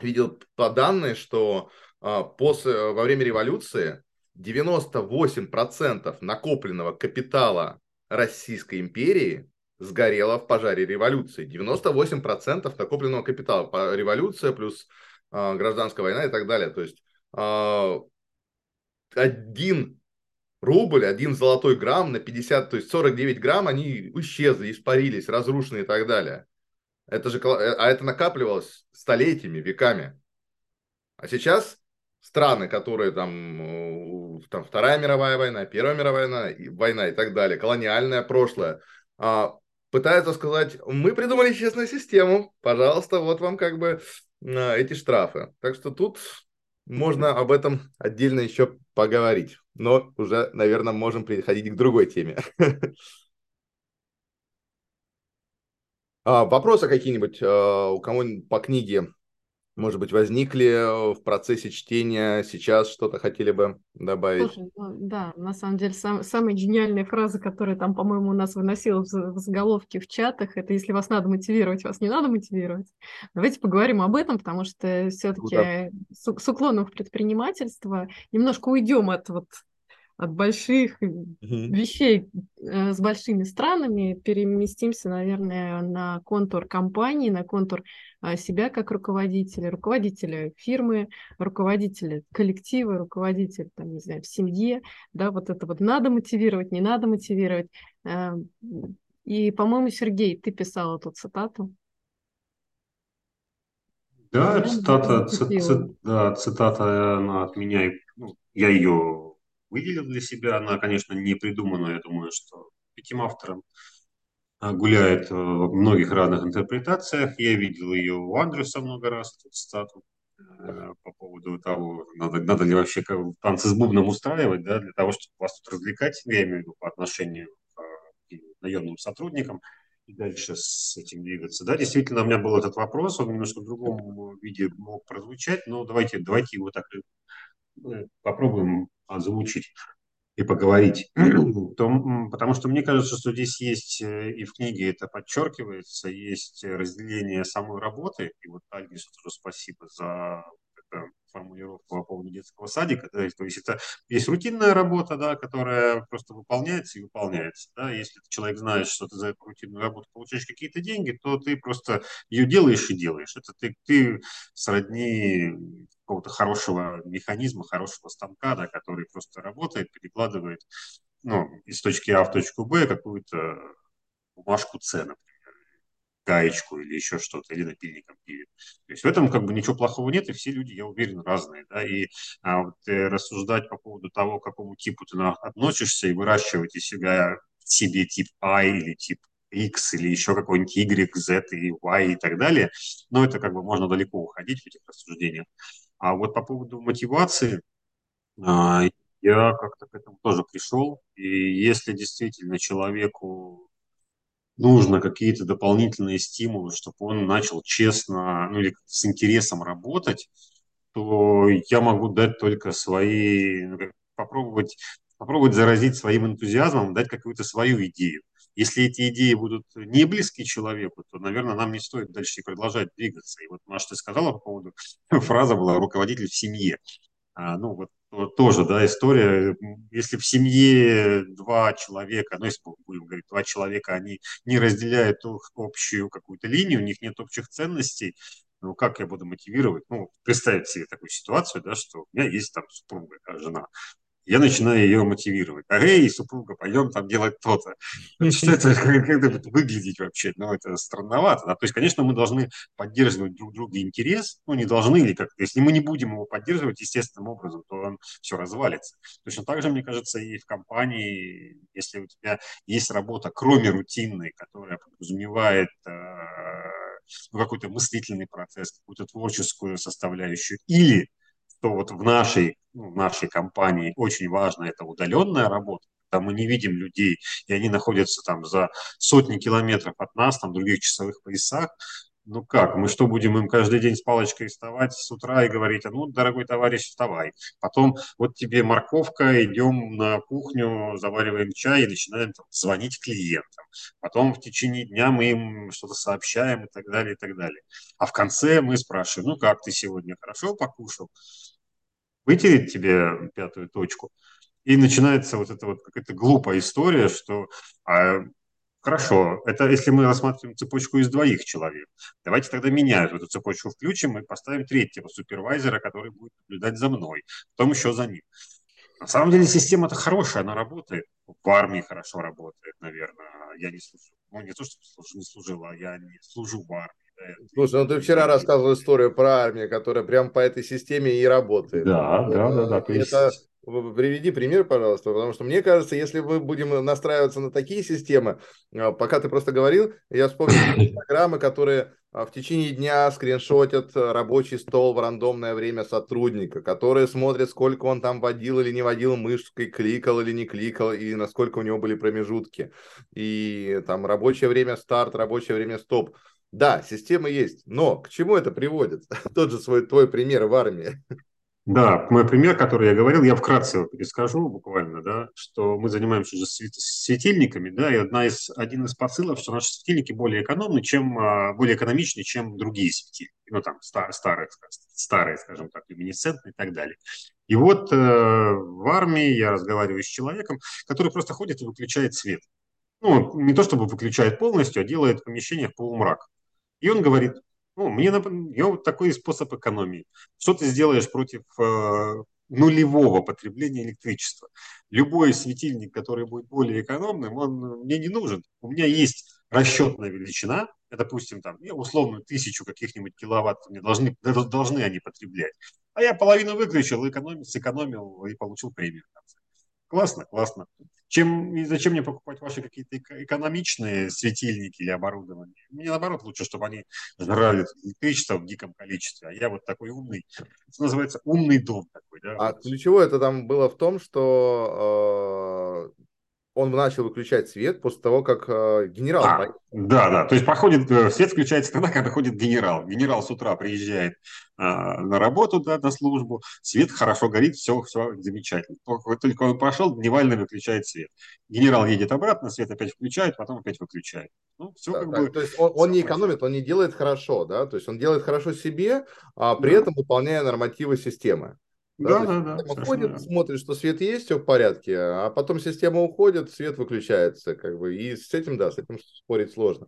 Speaker 1: видел по данным, что а, после, во время революции 98% накопленного капитала Российской империи сгорело в пожаре революции. 98% накопленного капитала. Революция плюс э, гражданская война и так далее. То есть э, один рубль, один золотой грамм на 50, то есть 49 грамм, они исчезли, испарились, разрушены и так далее. Это же, а это накапливалось столетиями, веками. А сейчас страны, которые там, там Вторая мировая война, Первая мировая война, война и так далее, колониальное прошлое, а, пытаются сказать, мы придумали честную систему, пожалуйста, вот вам как бы эти штрафы. Так что тут можно об этом отдельно еще поговорить, но уже, наверное, можем переходить к другой теме. [LAUGHS] А, вопросы какие-нибудь а, у кого-нибудь по книге может быть, возникли э, в процессе чтения сейчас что-то хотели бы добавить?
Speaker 2: Слушай, ну, да, на самом деле сам, самая гениальная фраза, которая там, по-моему, у нас выносила в, в заголовке в чатах, это если вас надо мотивировать, вас не надо мотивировать. Давайте поговорим об этом, потому что все-таки да. с, с уклоном в предпринимательство немножко уйдем от вот от больших угу. вещей э, с большими странами, переместимся, наверное, на контур компании, на контур себя как руководителя, руководителя фирмы, руководителя коллектива, руководителя, там, не знаю, в семье, да, вот это вот надо мотивировать, не надо мотивировать. Э, и, по-моему, Сергей, ты писал эту цитату.
Speaker 3: Да, цитата, цитата, да, цитата она от меня, ну, я ее выделил для себя. Она, конечно, не придумана, я думаю, что этим автором а, гуляет в многих разных интерпретациях. Я видел ее у Андрюса много раз, эту цитату э, по поводу того, надо, надо ли вообще танцы с бубном устраивать, да, для того, чтобы вас тут развлекать, я имею в виду по отношению к наемным сотрудникам, и дальше с этим двигаться. Да, действительно, у меня был этот вопрос, он немножко в другом виде мог прозвучать, но давайте, давайте его так э, попробуем озвучить и поговорить. [CLEARS THROAT] [CLEARS THROAT] То, потому что мне кажется, что здесь есть, э, и в книге это подчеркивается, есть разделение самой работы. И вот Альгису тоже спасибо за формулировку по поводу детского садика. То есть, то есть это есть рутинная работа, да, которая просто выполняется и выполняется. Да. Если человек знает, что ты за эту рутинную работу получаешь какие-то деньги, то ты просто ее делаешь и делаешь. Это ты, ты сродни какого-то хорошего механизма, хорошего станка, да, который просто работает, перекладывает ну, из точки А в точку Б какую-то бумажку С, например гаечку или еще что-то, или напильником пилит. То есть в этом как бы ничего плохого нет, и все люди, я уверен, разные. Да? И а, вот, э, рассуждать по поводу того, к какому типу ты относишься, и выращивать из себя себе тип I или тип X или еще какой-нибудь Y, Z и Y и так далее, но это как бы можно далеко уходить в этих рассуждениях. А вот по поводу мотивации, а, я как-то к этому тоже пришел. И если действительно человеку нужно какие-то дополнительные стимулы, чтобы он начал честно, ну или с интересом работать, то я могу дать только свои, ну, попробовать, попробовать заразить своим энтузиазмом, дать какую-то свою идею. Если эти идеи будут не близки человеку, то, наверное, нам не стоит дальше продолжать двигаться. И вот, Маша, ты сказала по поводу, [LAUGHS] фраза была «руководитель в семье». А, ну, вот тоже, да, история, если в семье два человека, ну, если будем говорить, два человека, они не разделяют общую какую-то линию, у них нет общих ценностей, ну, как я буду мотивировать? Ну, представить себе такую ситуацию, да, что у меня есть там супруга, жена, я начинаю ее мотивировать. А эй, супруга, пойдем там делать то-то. Что это, [LAUGHS] как, будет выглядеть вообще? Ну, это странновато. Да? То есть, конечно, мы должны поддерживать друг друга интерес, ну, не должны или как Если мы не будем его поддерживать естественным образом, то он все развалится. Точно так же, мне кажется, и в компании, если у тебя есть работа, кроме рутинной, которая подразумевает э, ну, какой-то мыслительный процесс, какую-то творческую составляющую, или что вот в нашей, ну, в нашей компании очень важно это удаленная работа, когда мы не видим людей, и они находятся там за сотни километров от нас, там в других часовых поясах, ну как, мы что, будем им каждый день с палочкой вставать с утра и говорить, а ну, дорогой товарищ, вставай. Потом вот тебе морковка, идем на кухню, завариваем чай и начинаем там, звонить клиентам. Потом в течение дня мы им что-то сообщаем и так далее, и так далее. А в конце мы спрашиваем, ну как ты сегодня, хорошо покушал? Вытереть тебе пятую точку? И начинается вот эта вот какая-то глупая история, что а, Хорошо, это если мы рассматриваем цепочку из двоих человек. Давайте тогда меня эту цепочку включим и поставим третьего супервайзера, который будет наблюдать за мной, потом еще за ним. На самом деле система-то хорошая, она работает. В армии хорошо работает, наверное. Я не служу. Ну, не то, что не служила, я не служу в армии.
Speaker 1: Слушай, ну ты вчера рассказывал историю про армию, которая прям по этой системе и работает.
Speaker 3: Да, да, да, да.
Speaker 1: Есть... Это Приведи пример, пожалуйста, потому что мне кажется, если мы будем настраиваться на такие системы, а, пока ты просто говорил, я вспомнил [COUGHS] программы, которые а, в течение дня скриншотят рабочий стол в рандомное время сотрудника, которые смотрят, сколько он там водил или не водил мышкой, кликал или не кликал, и насколько у него были промежутки. И там рабочее время старт, рабочее время стоп. Да, система есть, но к чему это приводит? [LAUGHS] Тот же свой твой пример в армии.
Speaker 3: Да, мой пример, который я говорил, я вкратце перескажу буквально, да, что мы занимаемся уже светильниками, да, и одна из, один из посылов, что наши светильники более экономны, чем, а, более экономичны, чем другие светильники, ну, там, старые, старые, старые скажем так, люминесцентные и так далее. И вот э, в армии я разговариваю с человеком, который просто ходит и выключает свет. Ну, не то чтобы выключает полностью, а делает в помещениях полумрак. И он говорит, ну, мне я вот такой способ экономии. Что ты сделаешь против э, нулевого потребления электричества? Любой светильник, который будет более экономным, он мне не нужен. У меня есть расчетная величина, допустим, там, я условно тысячу каких-нибудь киловатт мне должны, должны они потреблять. А я половину выключил, экономил, сэкономил и получил премию. Классно, классно. Чем, и зачем мне покупать ваши какие-то экономичные светильники или оборудование? Мне наоборот лучше, чтобы они жрали электричество в диком количестве. А я вот такой умный, что называется, умный дом такой. Да?
Speaker 1: А ключевое это там было в том, что э, он начал выключать свет после того, как э, генерал... А,
Speaker 3: да, да, то есть походит, э, свет включается тогда, когда ходит генерал. Генерал с утра приезжает э, на работу, да, на службу, свет хорошо горит, все, все замечательно. Только, только он пошел, дневально выключает свет. Генерал едет обратно, свет опять включает, потом опять выключает.
Speaker 1: Ну, все да, как так, бы... То есть он, он не экономит, он не делает хорошо, да, то есть он делает хорошо себе, а при да. этом выполняя нормативы системы. Да, да, да. да ходит, смотрит, что свет есть, все в порядке, а потом система уходит, свет выключается, как бы, и с этим, да, с этим спорить сложно.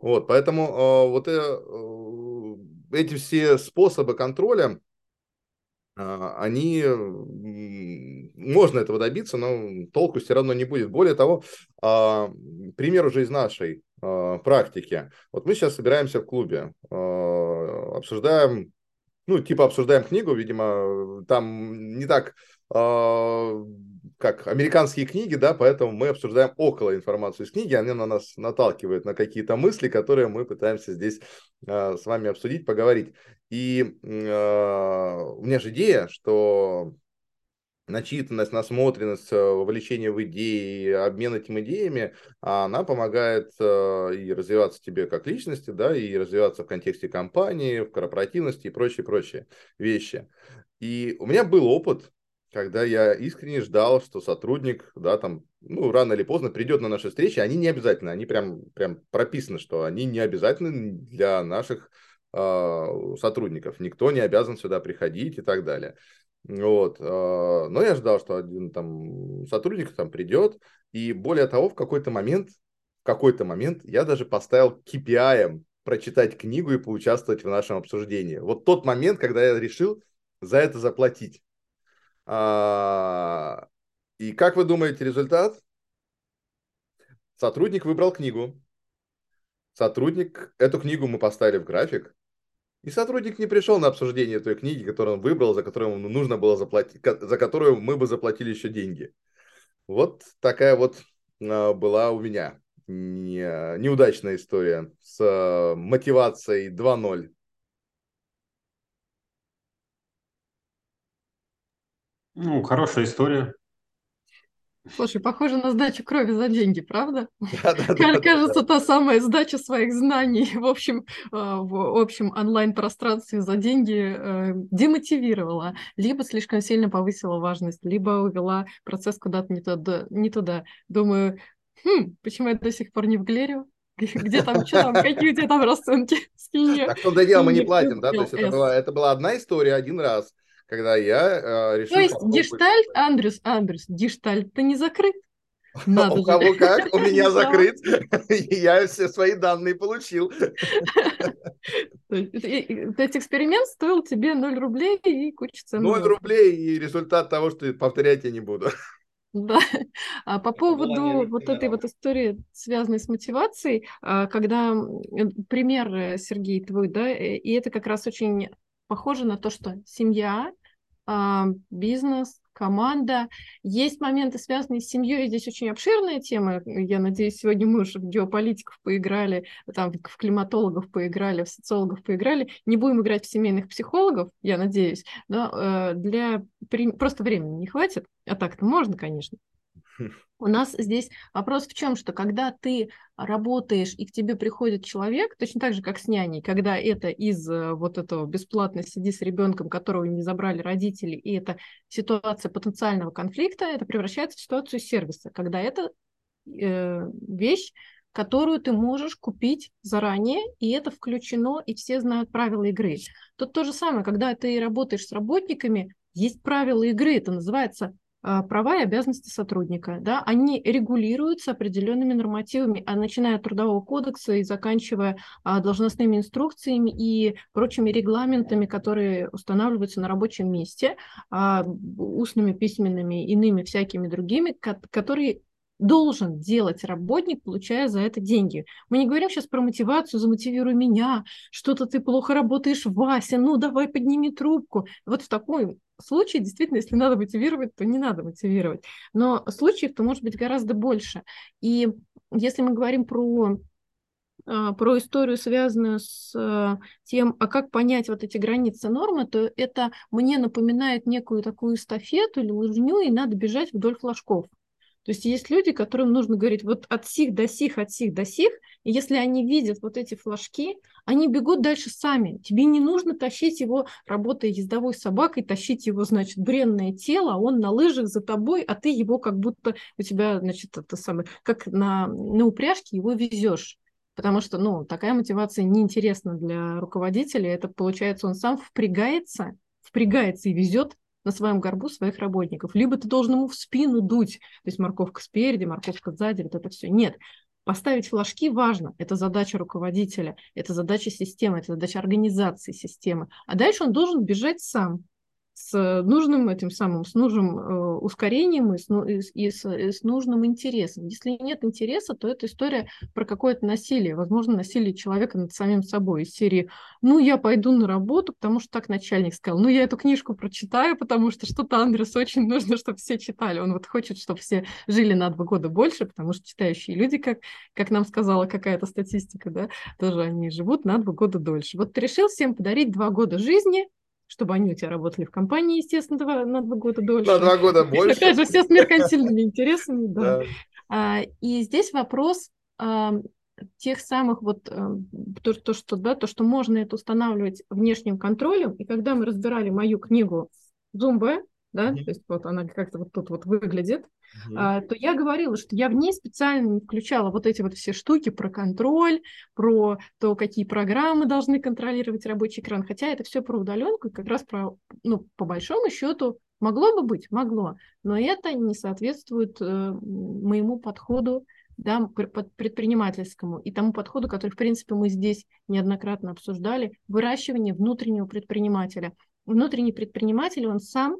Speaker 1: Вот, поэтому э, вот э, эти все способы контроля, э, они, можно этого добиться, но толку все равно не будет. Более того, э, пример уже из нашей э, практики. Вот мы сейчас собираемся в клубе, э, обсуждаем ну, типа обсуждаем книгу, видимо, там не так, э, как американские книги, да, поэтому мы обсуждаем около информацию из книги, она на нас наталкивает на какие-то мысли, которые мы пытаемся здесь э, с вами обсудить, поговорить. И э, у меня же идея, что начитанность, насмотренность, э, вовлечение в идеи, обмен этими идеями, она помогает э, и развиваться тебе как личности, да, и развиваться в контексте компании, в корпоративности и прочие-прочие вещи. И у меня был опыт, когда я искренне ждал, что сотрудник, да, там, ну, рано или поздно придет на наши встречи, они не обязательно, они прям, прям прописаны, что они не обязательны для наших э, сотрудников. Никто не обязан сюда приходить и так далее. Вот. А, но я ждал, что один там сотрудник там придет. И более того, в какой-то момент, в какой-то момент я даже поставил KPI прочитать книгу и поучаствовать в нашем обсуждении. Вот тот момент, когда я решил за это заплатить. А, и как вы думаете результат? Сотрудник выбрал книгу. Сотрудник, эту книгу мы поставили в график. И сотрудник не пришел на обсуждение той книги, которую он выбрал, за которую ему нужно было заплатить, за которую мы бы заплатили еще деньги. Вот такая вот а, была у меня не, неудачная история с а, мотивацией 2.0.
Speaker 3: Ну, хорошая история.
Speaker 2: Слушай, похоже на сдачу крови за деньги, правда? Да, да, да, Кажется, та самая сдача своих знаний [LAUGHS] в общем, а, в общем онлайн-пространстве за деньги э, демотивировала, либо слишком сильно повысила важность, либо увела процесс куда-то не туда. Не туда. Думаю, хм, почему я до сих пор не в Глере? Где там, что там, какие у тебя там расценки? [LAUGHS]
Speaker 1: Так что дело мы не платим, да? То есть это была одна история один раз когда я э, решил...
Speaker 2: То есть гештальт, Андрюс, Андрюс, гештальт-то не закрыт? [LAUGHS]
Speaker 1: Надо у кого как, у меня [LAUGHS] закрыт, [LAUGHS] я все свои данные получил.
Speaker 2: То есть эксперимент стоил тебе 0 рублей и куча цен.
Speaker 1: 0 рублей и результат того, что повторять я не буду.
Speaker 2: Да. А по поводу вот этой вот истории, связанной с мотивацией, а, когда пример, э, Сергей, твой, да, э, и это как раз очень похоже на то, что семья, а, бизнес, команда. Есть моменты, связанные с семьей. Здесь очень обширная тема. Я надеюсь, сегодня мы уже в геополитиков поиграли, там, в климатологов поиграли, в социологов поиграли. Не будем играть в семейных психологов, я надеюсь. Но э, для... Просто времени не хватит. А так-то можно, конечно. У нас здесь вопрос в чем, что когда ты работаешь и к тебе приходит человек, точно так же, как с няней, когда это из э, вот этого бесплатно сиди с ребенком, которого не забрали родители, и это ситуация потенциального конфликта, это превращается в ситуацию сервиса, когда это э, вещь, которую ты можешь купить заранее, и это включено, и все знают правила игры. Тут то же самое, когда ты работаешь с работниками, есть правила игры, это называется права и обязанности сотрудника, да, они регулируются определенными нормативами, а начиная от трудового кодекса и заканчивая а, должностными инструкциями и прочими регламентами, которые устанавливаются на рабочем месте, а, устными, письменными, иными всякими другими, которые должен делать работник, получая за это деньги. Мы не говорим сейчас про мотивацию, замотивируй меня, что-то ты плохо работаешь, Вася, ну давай подними трубку. Вот в таком случае, действительно, если надо мотивировать, то не надо мотивировать. Но случаев-то может быть гораздо больше. И если мы говорим про а, про историю, связанную с а, тем, а как понять вот эти границы нормы, то это мне напоминает некую такую эстафету или лыжню, и надо бежать вдоль флажков. То есть есть люди, которым нужно говорить вот от сих до сих, от сих до сих, и если они видят вот эти флажки, они бегут дальше сами. Тебе не нужно тащить его, работая ездовой собакой, тащить его, значит, бренное тело, а он на лыжах за тобой, а ты его как будто у тебя, значит, это самое, как на, на упряжке его везешь. Потому что, ну, такая мотивация неинтересна для руководителя. Это, получается, он сам впрягается, впрягается и везет на своем горбу своих работников. Либо ты должен ему в спину дуть, то есть морковка спереди, морковка сзади, вот это все. Нет, Поставить флажки важно, это задача руководителя, это задача системы, это задача организации системы. А дальше он должен бежать сам с нужным этим самым, с нужным э, ускорением и с, ну, и, и, с, и с нужным интересом. Если нет интереса, то это история про какое-то насилие, возможно, насилие человека над самим собой из серии «ну, я пойду на работу, потому что так начальник сказал, ну, я эту книжку прочитаю, потому что что-то Андрес очень нужно, [LAUGHS] чтобы все читали, он вот хочет, чтобы все жили на два года больше, потому что читающие люди, как, как нам сказала какая-то статистика, да, тоже они живут на два года дольше. Вот ты решил всем подарить два года жизни, чтобы они у тебя работали в компании, естественно, два, на два года дольше.
Speaker 1: На два года [LAUGHS] больше.
Speaker 2: Опять же, все с меркантильными интересами. [LAUGHS] Да. А, и здесь вопрос тех самых вот то, то, что, да, то, что можно это устанавливать внешним контролем. И когда мы разбирали мою книгу Зумба, да, mm-hmm. то есть вот она как-то вот тут вот выглядит, mm-hmm. а, то я говорила, что я в ней специально включала вот эти вот все штуки про контроль, про то, какие программы должны контролировать рабочий экран, хотя это все про удаленку, и как раз про, ну, по большому счету, могло бы быть, могло, но это не соответствует э, моему подходу да, предпринимательскому и тому подходу, который, в принципе, мы здесь неоднократно обсуждали, выращивание внутреннего предпринимателя. Внутренний предприниматель, он сам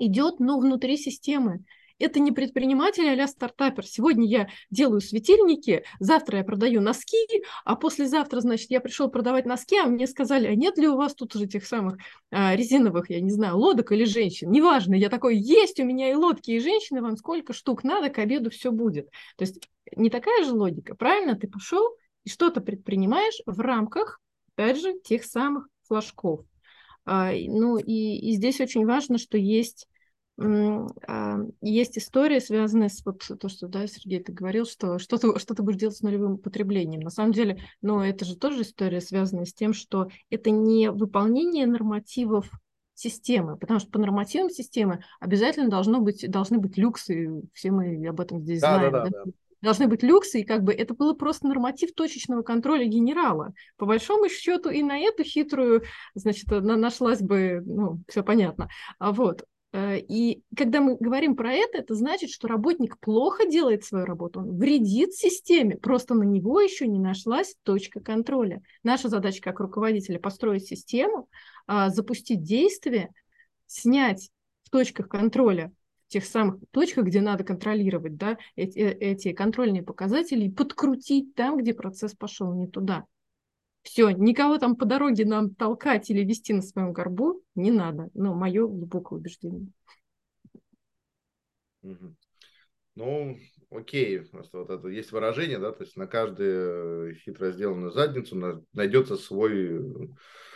Speaker 2: идет, но внутри системы. Это не предприниматель а стартапер. Сегодня я делаю светильники, завтра я продаю носки, а послезавтра, значит, я пришел продавать носки, а мне сказали, а нет ли у вас тут уже тех самых а, резиновых, я не знаю, лодок или женщин? Неважно, я такой, есть у меня и лодки, и женщины, вам сколько штук надо, к обеду все будет. То есть не такая же логика, правильно? Ты пошел и что-то предпринимаешь в рамках, опять же, тех самых флажков. А, ну и, и здесь очень важно, что есть есть история, связанная с вот то, что, да, Сергей, ты говорил, что что ты, что ты будешь делать с нулевым потреблением. На самом деле, ну, это же тоже история, связанная с тем, что это не выполнение нормативов системы, потому что по нормативам системы обязательно должно быть, должны быть люксы, все мы об этом здесь да, знаем. Да, да, да? Должны быть люксы, и как бы это было просто норматив точечного контроля генерала. По большому счету и на эту хитрую, значит, нашлась бы, ну, все понятно. А вот. Э, и когда мы говорим про это, это значит, что работник плохо делает свою работу, он вредит системе, просто на него еще не нашлась точка контроля. Наша задача как руководителя построить систему, а, запустить действие, снять в точках контроля тех самых точках, где надо контролировать да, эти, э, эти контрольные показатели и подкрутить там, где процесс пошел не туда. Все, никого там по дороге нам толкать или вести на своем горбу не надо. Ну, мое глубокое убеждение.
Speaker 1: Ну, окей, просто вот это есть выражение, да, то есть на каждую хитро сделанную задницу найдется свой...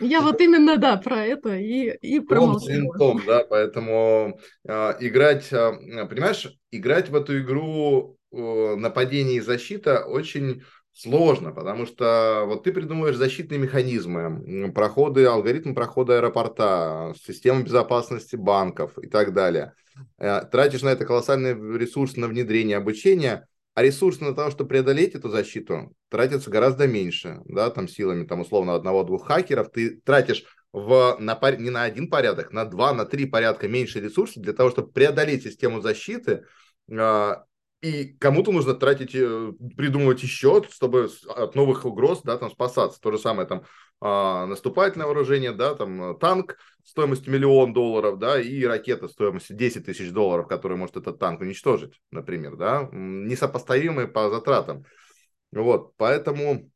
Speaker 2: Я вот именно, да, про это и, и
Speaker 1: промолчала. да, поэтому э, играть, э, понимаешь, играть в эту игру э, нападение и защита очень сложно, потому что вот ты придумываешь защитные механизмы, проходы, алгоритм прохода аэропорта, систему безопасности банков и так далее. Э, тратишь на это колоссальный ресурс на внедрение обучения, а ресурс на то, чтобы преодолеть эту защиту, тратится гораздо меньше, да, там силами, там условно одного-двух хакеров, ты тратишь в, на, не на один порядок, на два, на три порядка меньше ресурсов для того, чтобы преодолеть систему защиты, а, и кому-то нужно тратить, э, придумывать еще, чтобы от новых угроз, да, там спасаться. То же самое там а, наступательное вооружение, да, там э, танк стоимостью миллион долларов, да, и ракета стоимостью 10 тысяч долларов, которая может этот танк уничтожить, например, да, несопоставимые по затратам. Вот, поэтому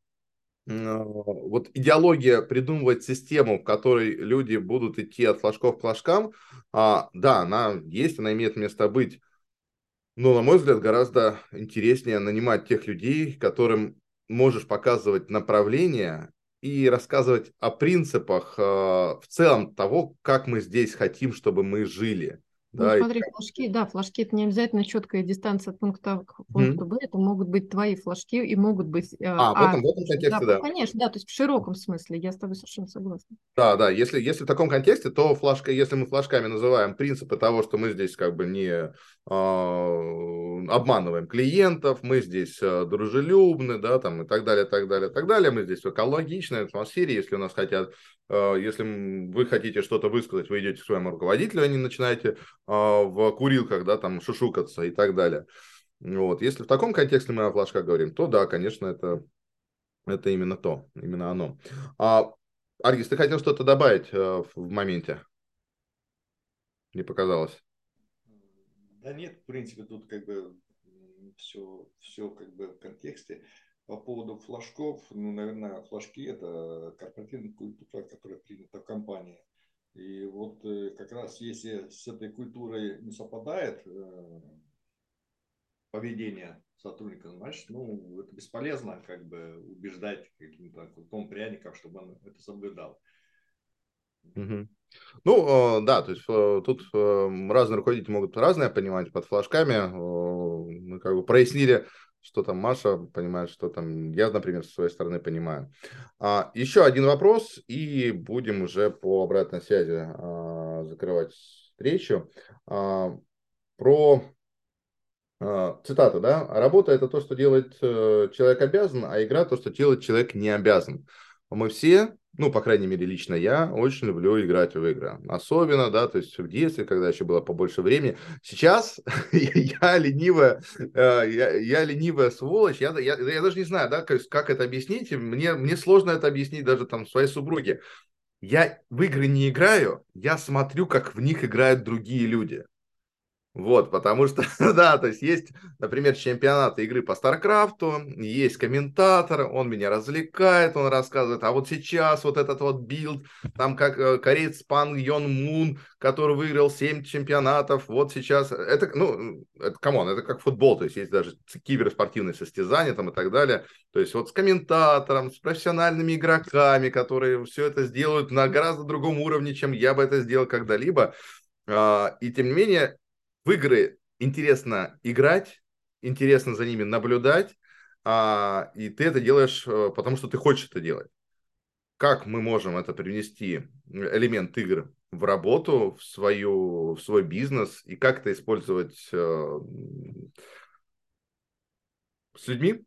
Speaker 1: а, вот идеология придумывать систему, в которой люди будут идти от флажков к флажкам, а, да, она есть, она имеет место быть, но, на мой взгляд, гораздо интереснее нанимать тех людей, которым можешь показывать направление и рассказывать о принципах э, в целом того, как мы здесь хотим, чтобы мы жили.
Speaker 2: Ну, да, смотри, и... флажки, да, флажки это не обязательно четкая дистанция от пункта А к пункту mm-hmm. Б, это могут быть твои флажки и могут быть...
Speaker 1: Э, а, а, в этом, в этом контексте, да, да.
Speaker 2: Конечно, да, то есть в широком смысле, я с тобой совершенно согласна.
Speaker 1: Да, да, если, если в таком контексте, то флажка, если мы флажками называем принципы того, что мы здесь как бы не э, обманываем клиентов, мы здесь э, дружелюбны, да, там и так далее, так далее, так далее, мы здесь в экологичной атмосфере, если у нас хотят Э, если вы хотите что-то высказать, вы идете к своему руководителю, а не начинаете а, в курилках, да, там, шушукаться и так далее. Вот. Если в таком контексте мы о флажках говорим, то да, конечно, это, это именно то, именно оно. А, Аргис, ты хотел что-то добавить э, в моменте? Не показалось?
Speaker 4: Да нет, в принципе, тут как бы все, все как бы в контексте. По поводу флажков, ну, наверное, флажки – это корпоративная культура, которая принята в компании. И вот э, как раз если с этой культурой не совпадает э, поведение сотрудника, значит, ну, это бесполезно как бы убеждать каким-то крутом пряником, чтобы он это соблюдал.
Speaker 1: Угу. Ну, э, да, то есть тут разные руководители могут разное понимать под флажками. Мы как бы прояснили что там Маша понимает, что там я, например, со своей стороны понимаю. А, еще один вопрос, и будем уже по обратной связи а, закрывать встречу. А, про цитата, да? Работа это то, что делает э, человек обязан, а игра то, что делает человек не обязан. Мы все ну, по крайней мере, лично я очень люблю играть в игры. Особенно, да, то есть в детстве, когда еще было побольше времени. Сейчас [LAUGHS] я ленивая, э, я, я ленивая сволочь. Я, я, я даже не знаю, да, как, как это объяснить. Мне, мне сложно это объяснить даже там своей супруге. Я в игры не играю, я смотрю, как в них играют другие люди. Вот, потому что, [LAUGHS] да, то есть есть, например, чемпионаты игры по Старкрафту, есть комментатор, он меня развлекает, он рассказывает, а вот сейчас вот этот вот build, там как э, кореец Пан Йон Мун, который выиграл 7 чемпионатов, вот сейчас, это, ну, это, come on, это как футбол, то есть есть даже киберспортивные состязания там и так далее, то есть вот с комментатором, с профессиональными игроками, которые все это сделают на гораздо другом уровне, чем я бы это сделал когда-либо, а, и тем не менее, в игры интересно играть, интересно за ними наблюдать, а, и ты это делаешь, э, потому что ты хочешь это делать. Как мы можем это привнести, элемент игр, в работу, в, свою, в свой бизнес, и как это использовать э, с людьми?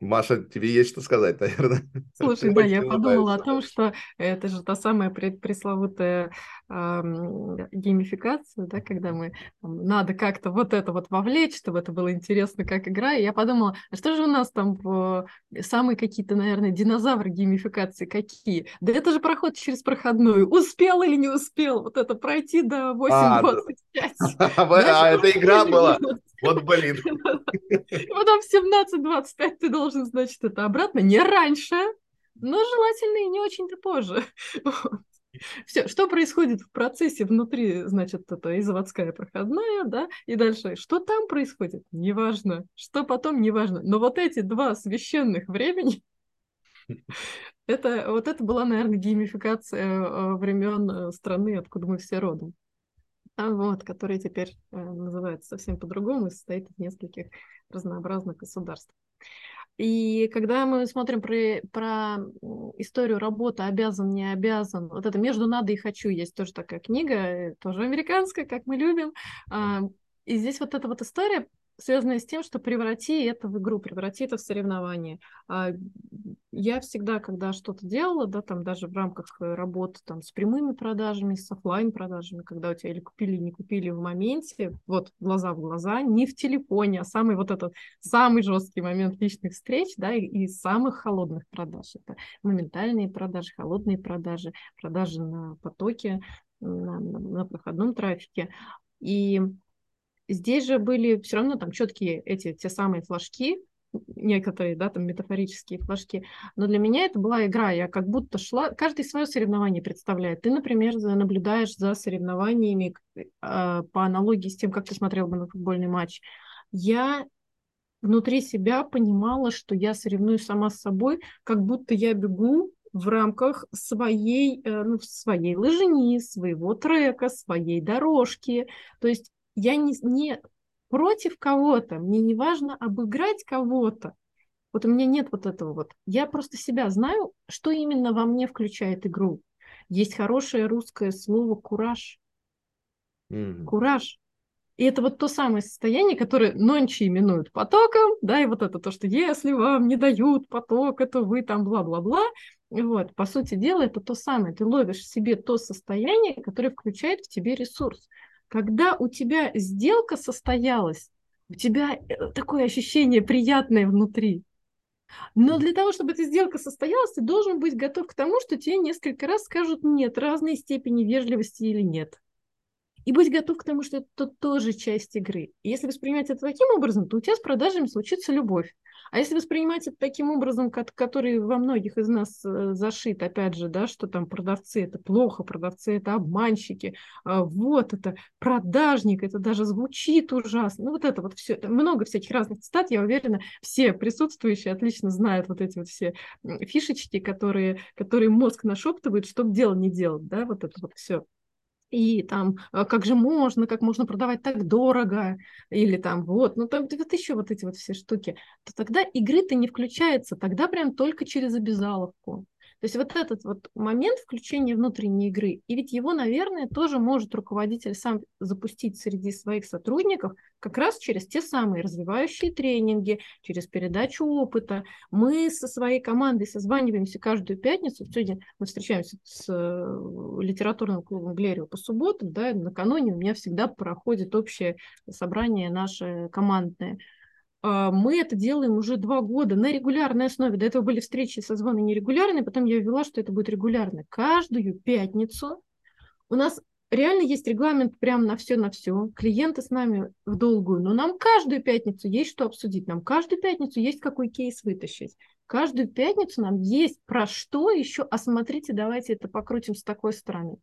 Speaker 1: Маша, тебе есть что сказать, [LAUGHS] наверное.
Speaker 2: Слушай, да, я подумала о том, что это же та самая пресловутая геймификация, да, когда мы там, надо как-то вот это вот вовлечь, чтобы это было интересно как игра. И я подумала, а что же у нас там в... самые какие-то, наверное, динозавры геймификации какие? Да это же проход через проходную. Успел или не успел вот это пройти до 8.25?
Speaker 1: А, [LAUGHS] это игра была? Вот блин.
Speaker 2: Потом в 17.25 ты должен, значит, это обратно, не раньше, но желательно и не очень-то позже. [LAUGHS] Все, что происходит в процессе внутри, значит, это и заводская проходная, да, и дальше, что там происходит, неважно, что потом, неважно. Но вот эти два священных времени, [LAUGHS] это, вот это была, наверное, геймификация э, времен э, страны, откуда мы все родом. А вот, который теперь э, называется совсем по-другому и состоит из нескольких разнообразных государств. И когда мы смотрим про, про историю работы «Обязан, не обязан», вот это «Между надо и хочу» есть тоже такая книга, э, тоже американская, как мы любим. А, и здесь вот эта вот история связанная с тем, что преврати это в игру, преврати это в соревнование. А, я всегда, когда что-то делала, да, там даже в рамках э, работы там, с прямыми продажами, с офлайн продажами, когда у тебя или купили, или не купили в моменте, вот глаза в глаза, не в телефоне, а самый вот этот самый жесткий момент личных встреч, да, и, и самых холодных продаж. Это моментальные продажи, холодные продажи, продажи на потоке, на, на, на проходном трафике. И Здесь же были все равно там четкие эти те самые флажки, некоторые, да, там метафорические флажки. Но для меня это была игра. Я как будто шла... Каждый свое соревнование представляет. Ты, например, наблюдаешь за соревнованиями э, по аналогии с тем, как ты смотрел бы на футбольный матч. Я внутри себя понимала, что я соревнуюсь сама с собой, как будто я бегу в рамках своей, э, ну, своей лыжни, своего трека, своей дорожки. То есть я не, не против кого-то, мне не важно обыграть кого-то. Вот у меня нет вот этого вот. Я просто себя знаю, что именно во мне включает игру. Есть хорошее русское слово «кураж». Mm-hmm. Кураж. И это вот то самое состояние, которое нонче именуют потоком, да, и вот это то, что если вам не дают поток, это вы там бла-бла-бла. Вот, по сути дела, это то самое. Ты ловишь в себе то состояние, которое включает в тебе ресурс. Когда у тебя сделка состоялась, у тебя э, такое ощущение приятное внутри. Но для того, чтобы эта сделка состоялась, ты должен быть готов к тому, что тебе несколько раз скажут нет, разной степени вежливости или нет. И быть готов к тому, что это тоже часть игры. И если воспринимать это таким образом, то у тебя с продажами случится любовь. А если воспринимать это таким образом, который во многих из нас э, зашит, опять же, да, что там продавцы это плохо, продавцы это обманщики, а вот это продажник, это даже звучит ужасно. Ну вот это вот все, много всяких разных цитат, я уверена, все присутствующие отлично знают вот эти вот все фишечки, которые, которые мозг нашептывает, чтобы дело не делать, да, вот это вот все и там, а как же можно, как можно продавать так дорого, или там вот, ну там вот еще вот эти вот все штуки, то тогда игры-то не включается, тогда прям только через обязаловку. То есть вот этот вот момент включения внутренней игры, и ведь его, наверное, тоже может руководитель сам запустить среди своих сотрудников как раз через те самые развивающие тренинги, через передачу опыта. Мы со своей командой созваниваемся каждую пятницу. Сегодня мы встречаемся с э, литературным клубом Глерио по субботам. Да, накануне у меня всегда проходит общее собрание наше командное. А, мы это делаем уже два года на регулярной основе. До этого были встречи, созвоны нерегулярные, потом я ввела, что это будет регулярно. Каждую пятницу у нас реально есть регламент прям на все, на все. Клиенты с нами в долгую, но нам каждую пятницу есть что обсудить, нам каждую пятницу есть какой кейс вытащить. Каждую пятницу нам есть про что еще, а смотрите, давайте это покрутим с такой стороны.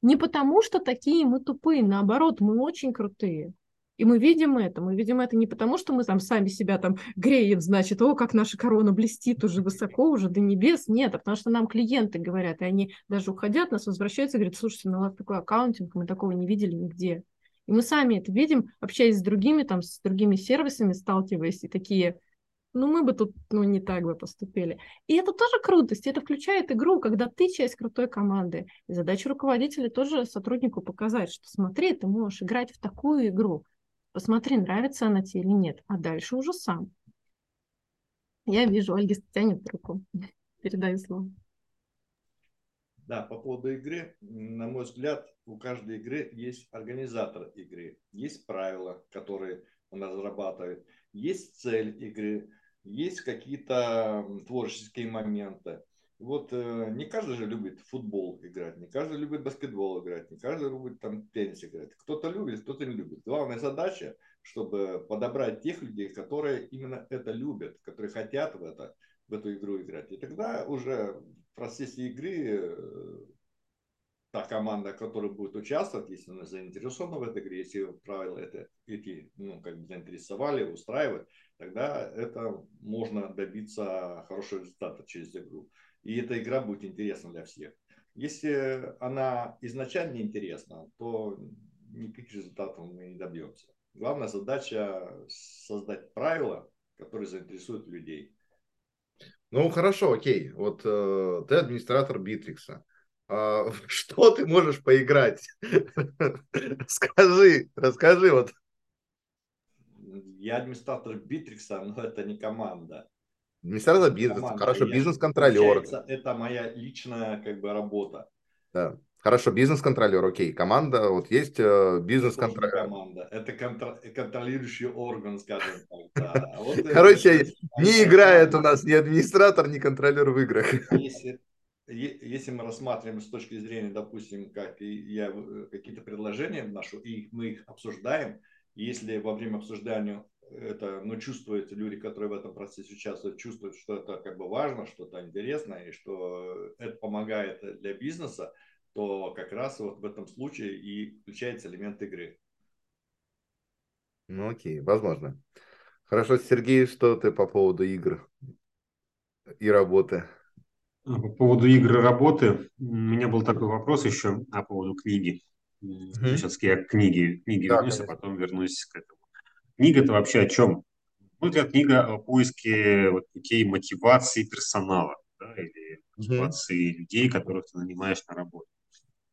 Speaker 2: Не потому, что такие мы тупые, наоборот, мы очень крутые. И мы видим это. Мы видим это не потому, что мы там сами себя там греем, значит, о, как наша корона блестит уже высоко, уже до небес. Нет, а потому что нам клиенты говорят, и они даже уходят, нас возвращаются и говорят, слушайте, ну у вас такой аккаунтинг, мы такого не видели нигде. И мы сами это видим, общаясь с другими, там, с другими сервисами, сталкиваясь, и такие, ну, мы бы тут, ну, не так бы поступили. И это тоже крутость, это включает игру, когда ты часть крутой команды. И задача руководителя тоже сотруднику показать, что смотри, ты можешь играть в такую игру, Посмотри, нравится она тебе или нет, а дальше уже сам. Я вижу, Ольга тянет руку. [LAUGHS] Передаю слово.
Speaker 4: Да, по поводу игры, на мой взгляд, у каждой игры есть организатор игры, есть правила, которые он разрабатывает, есть цель игры, есть какие-то творческие моменты. Вот э, не каждый же любит футбол играть, не каждый любит баскетбол играть, не каждый любит там теннис играть. Кто-то любит, кто-то не любит. Главная задача, чтобы подобрать тех людей, которые именно это любят, которые хотят в, это, в эту игру играть. И тогда уже в процессе игры э, та команда, которая будет участвовать, если она заинтересована в этой игре, если правила это, эти ну, как бы заинтересовали, устраивают, тогда это можно добиться хорошего результата через игру. И эта игра будет интересна для всех. Если она изначально неинтересна, то никаких результатов мы не добьемся. Главная задача создать правила, которые заинтересуют людей.
Speaker 1: Ну хорошо, окей. Вот э, ты администратор Битрикса. А, [LAUGHS] что ты можешь поиграть? [LAUGHS] Скажи, расскажи вот.
Speaker 4: Я администратор Битрикса, но это не команда.
Speaker 1: Администратор бизнеса, хорошо, бизнес-контролер.
Speaker 4: Это моя личная как бы работа.
Speaker 1: Да. Хорошо, бизнес-контролер, окей. Команда, вот есть э, бизнес-контролер.
Speaker 4: команда, это контр... контролирующий орган, скажем так. Да. [LAUGHS] Вот
Speaker 1: Короче, это, не играет у нас ни администратор, ни контролер в играх.
Speaker 4: Если если мы рассматриваем с точки зрения, допустим, как я э, какие-то предложения вношу, и мы их обсуждаем, если во время обсуждения это, ну, чувствуют люди, которые в этом процессе участвуют, чувствуют, что это как бы важно, что-то интересное, и что это помогает для бизнеса, то как раз вот в этом случае и включается элемент игры.
Speaker 1: Ну окей, возможно. Хорошо, Сергей, что ты по поводу игр и работы?
Speaker 3: А, по поводу игры работы, у меня был такой вопрос еще по поводу книги. Mm-hmm. Сейчас я к книге, книге да, вернусь, конечно. а потом вернусь к этому. Книга это вообще о чем? Ну, это книга о поиске вот путей мотивации персонала да, или мотивации mm-hmm. людей, которых ты нанимаешь на работу.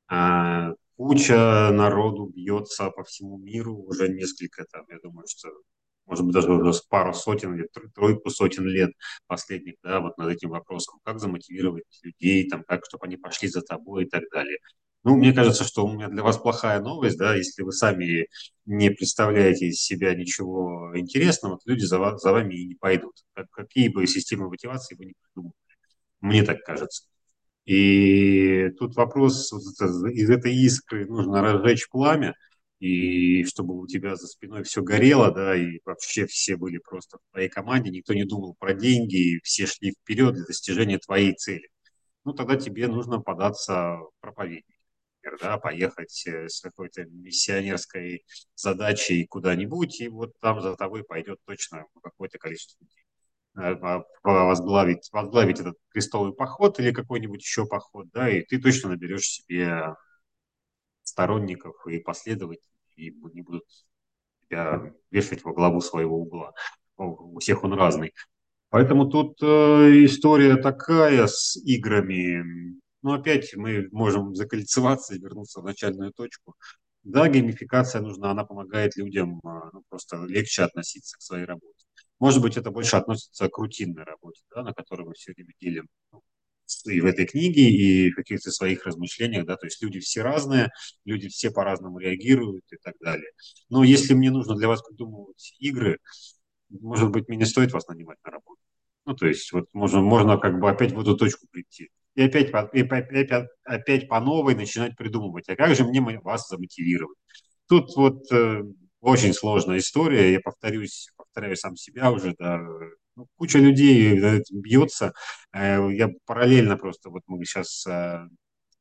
Speaker 3: А, куча народу бьется по всему миру, уже несколько там, я думаю, что может быть, даже уже пару сотен или тройку сотен лет последних, да, вот над этим вопросом, как замотивировать людей, там, как, чтобы они пошли за тобой и так далее. Ну, мне кажется, что у меня для вас плохая новость, да, если вы сами не представляете из себя ничего интересного, то люди за, за вами и не пойдут. Как, какие бы системы мотивации вы не придумали. Мне так кажется. И тут вопрос, из этой искры нужно разжечь пламя, и чтобы у тебя за спиной все горело, да, и вообще все были просто в твоей команде, никто не думал про деньги, и все шли вперед для достижения твоей цели. Ну, тогда тебе нужно податься в проповедник, да, поехать э, с какой-то миссионерской задачей куда-нибудь, и вот там за тобой пойдет точно какое-то количество людей э, возглавить, возглавить этот крестовый поход или какой-нибудь еще поход, да, и ты точно наберешь себе сторонников и последователей, и не будут тебя вешать во главу своего угла. У всех он разный. Поэтому тут э, история такая с играми. Ну, опять мы можем закольцеваться и вернуться в начальную точку. Да, геймификация нужна, она помогает людям э, ну, просто легче относиться к своей работе. Может быть, это больше относится к рутинной работе, да, на которой мы все время делим ну, и в этой книге, и в каких-то своих размышлениях, да, то есть люди все разные, люди все по-разному реагируют и так далее. Но если мне нужно для вас придумывать игры, может быть, мне не стоит вас нанимать на работу. Ну, то есть вот можно, можно как бы опять в эту точку прийти. И опять, и опять, опять по новой начинать придумывать, а как же мне вас замотивировать? Тут вот э, очень сложная история, я повторюсь, повторяю сам себя уже, да, ну, куча людей бьется. Э, я параллельно просто, вот мы сейчас э,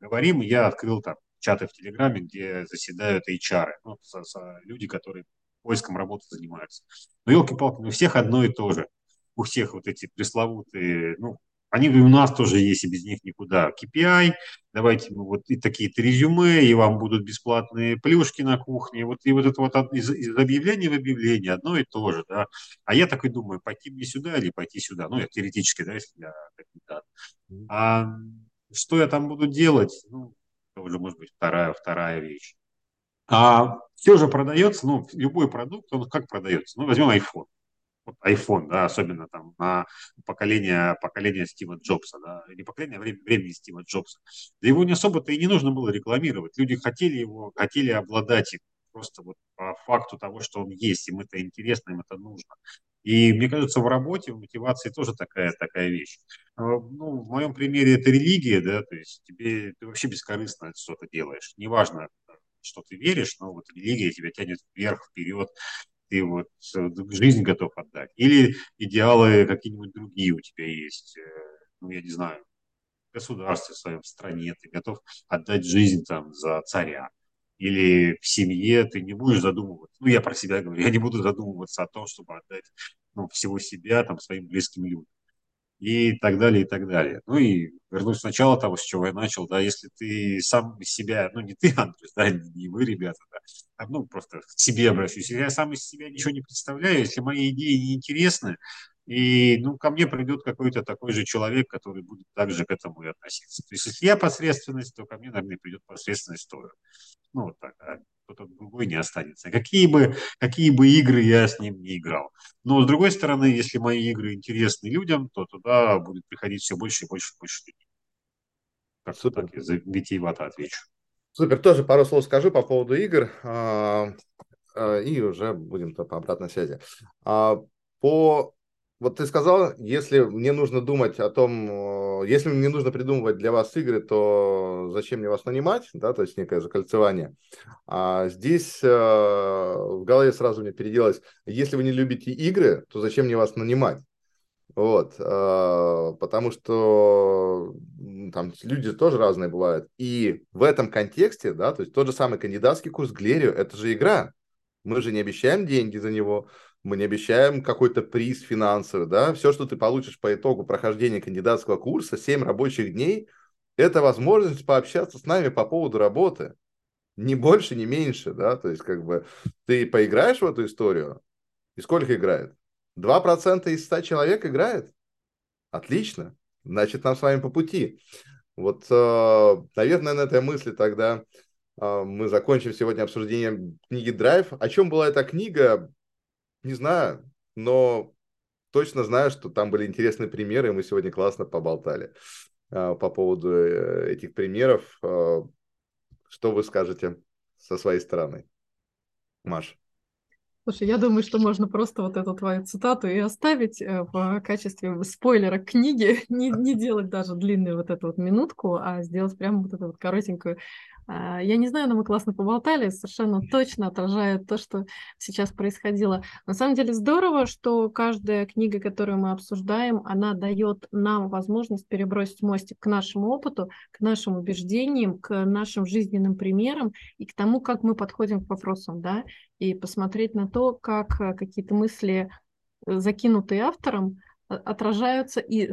Speaker 3: говорим, я открыл там чаты в Телеграме, где заседают HR, ну, со, со, люди, которые поиском работы занимаются. Но елки-палки, у всех одно и то же. У всех вот эти пресловутые, ну, они у нас тоже есть, и без них никуда. KPI, давайте мы вот и такие-то резюме, и вам будут бесплатные плюшки на кухне. Вот, и вот это вот из, из объявления в объявление одно и то же. Да. А я такой думаю, пойти мне сюда или пойти сюда. Ну, я теоретически, да, если я кандидат. А что я там буду делать? Ну, это уже может быть вторая, вторая вещь. А все же продается, ну, любой продукт, он как продается? Ну, возьмем iPhone. Вот iPhone, да, особенно там на поколение, поколение Стива Джобса, да, не поколение, а времени, времени Стива Джобса. Да его не особо-то и не нужно было рекламировать. Люди хотели его, хотели обладать им просто вот по факту того, что он есть, им это интересно, им это нужно. И мне кажется, в работе, в мотивации тоже такая, такая вещь. А, ну, в моем примере это религия, да, то есть тебе ты вообще бескорыстно что-то делаешь. Неважно, что ты веришь, но вот религия тебя тянет вверх, вперед, ты вот э, жизнь готов отдать. Или идеалы какие-нибудь другие у тебя есть, э, ну, я не знаю, в государстве в своем, в стране, ты готов отдать жизнь там за царя. Или в семье ты не будешь задумываться, ну, я про себя говорю, я не буду задумываться о том, чтобы отдать ну, всего себя там своим близким людям и так далее, и так далее. Ну и вернусь сначала того, с чего я начал, да, если ты сам себя, ну не ты, [LAUGHS] Андрей, да, не вы, ребята, да, а, ну просто к себе обращусь, я сам из себя ничего не представляю, если мои идеи не интересны, и, ну, ко мне придет какой-то такой же человек, который будет также к этому и относиться. То есть, если я посредственность, то ко мне, наверное, придет посредственность тоже. Ну, вот так, а кто-то другой не останется. Какие бы, какие бы игры я с ним не играл. Но, с другой стороны, если мои игры интересны людям, то туда будет приходить все больше и больше и больше людей. Как Супер. так я за витиевато отвечу.
Speaker 1: Супер. Тоже пару слов скажу по поводу игр. А, а, и уже будем по обратной связи. А, по вот ты сказал, если мне нужно думать о том, э, если мне нужно придумывать для вас игры, то зачем мне вас нанимать, да, то есть некое закольцевание. А здесь э, в голове сразу мне переделалось, если вы не любите игры, то зачем мне вас нанимать? Вот, э, потому что там люди тоже разные бывают. И в этом контексте, да, то есть тот же самый кандидатский курс Глерию, это же игра. Мы же не обещаем деньги за него, мы не обещаем какой-то приз финансовый, да, все, что ты получишь по итогу прохождения кандидатского курса, 7 рабочих дней, это возможность пообщаться с нами по поводу работы, ни больше, ни меньше, да, то есть как бы ты поиграешь в эту историю, и сколько играет? 2% из 100 человек играет? Отлично, значит, нам с вами по пути. Вот, э, наверное, на этой мысли тогда э, мы закончим сегодня обсуждение книги «Драйв». О чем была эта книга? Не знаю, но точно знаю, что там были интересные примеры, и мы сегодня классно поболтали а, по поводу э, этих примеров. А, что вы скажете со своей стороны? Маш.
Speaker 2: Слушай, я думаю, что можно просто вот эту твою цитату и оставить э, в качестве спойлера книги, [LAUGHS] не, не делать даже длинную вот эту вот минутку, а сделать прямо вот эту вот коротенькую я не знаю, но мы классно поболтали, совершенно точно отражает то, что сейчас происходило. На самом деле здорово, что каждая книга, которую мы обсуждаем, она дает нам возможность перебросить мостик к нашему опыту, к нашим убеждениям, к нашим жизненным примерам и к тому, как мы подходим к вопросам, да, и посмотреть на то, как э, какие-то мысли, э, закинутые автором, отражаются и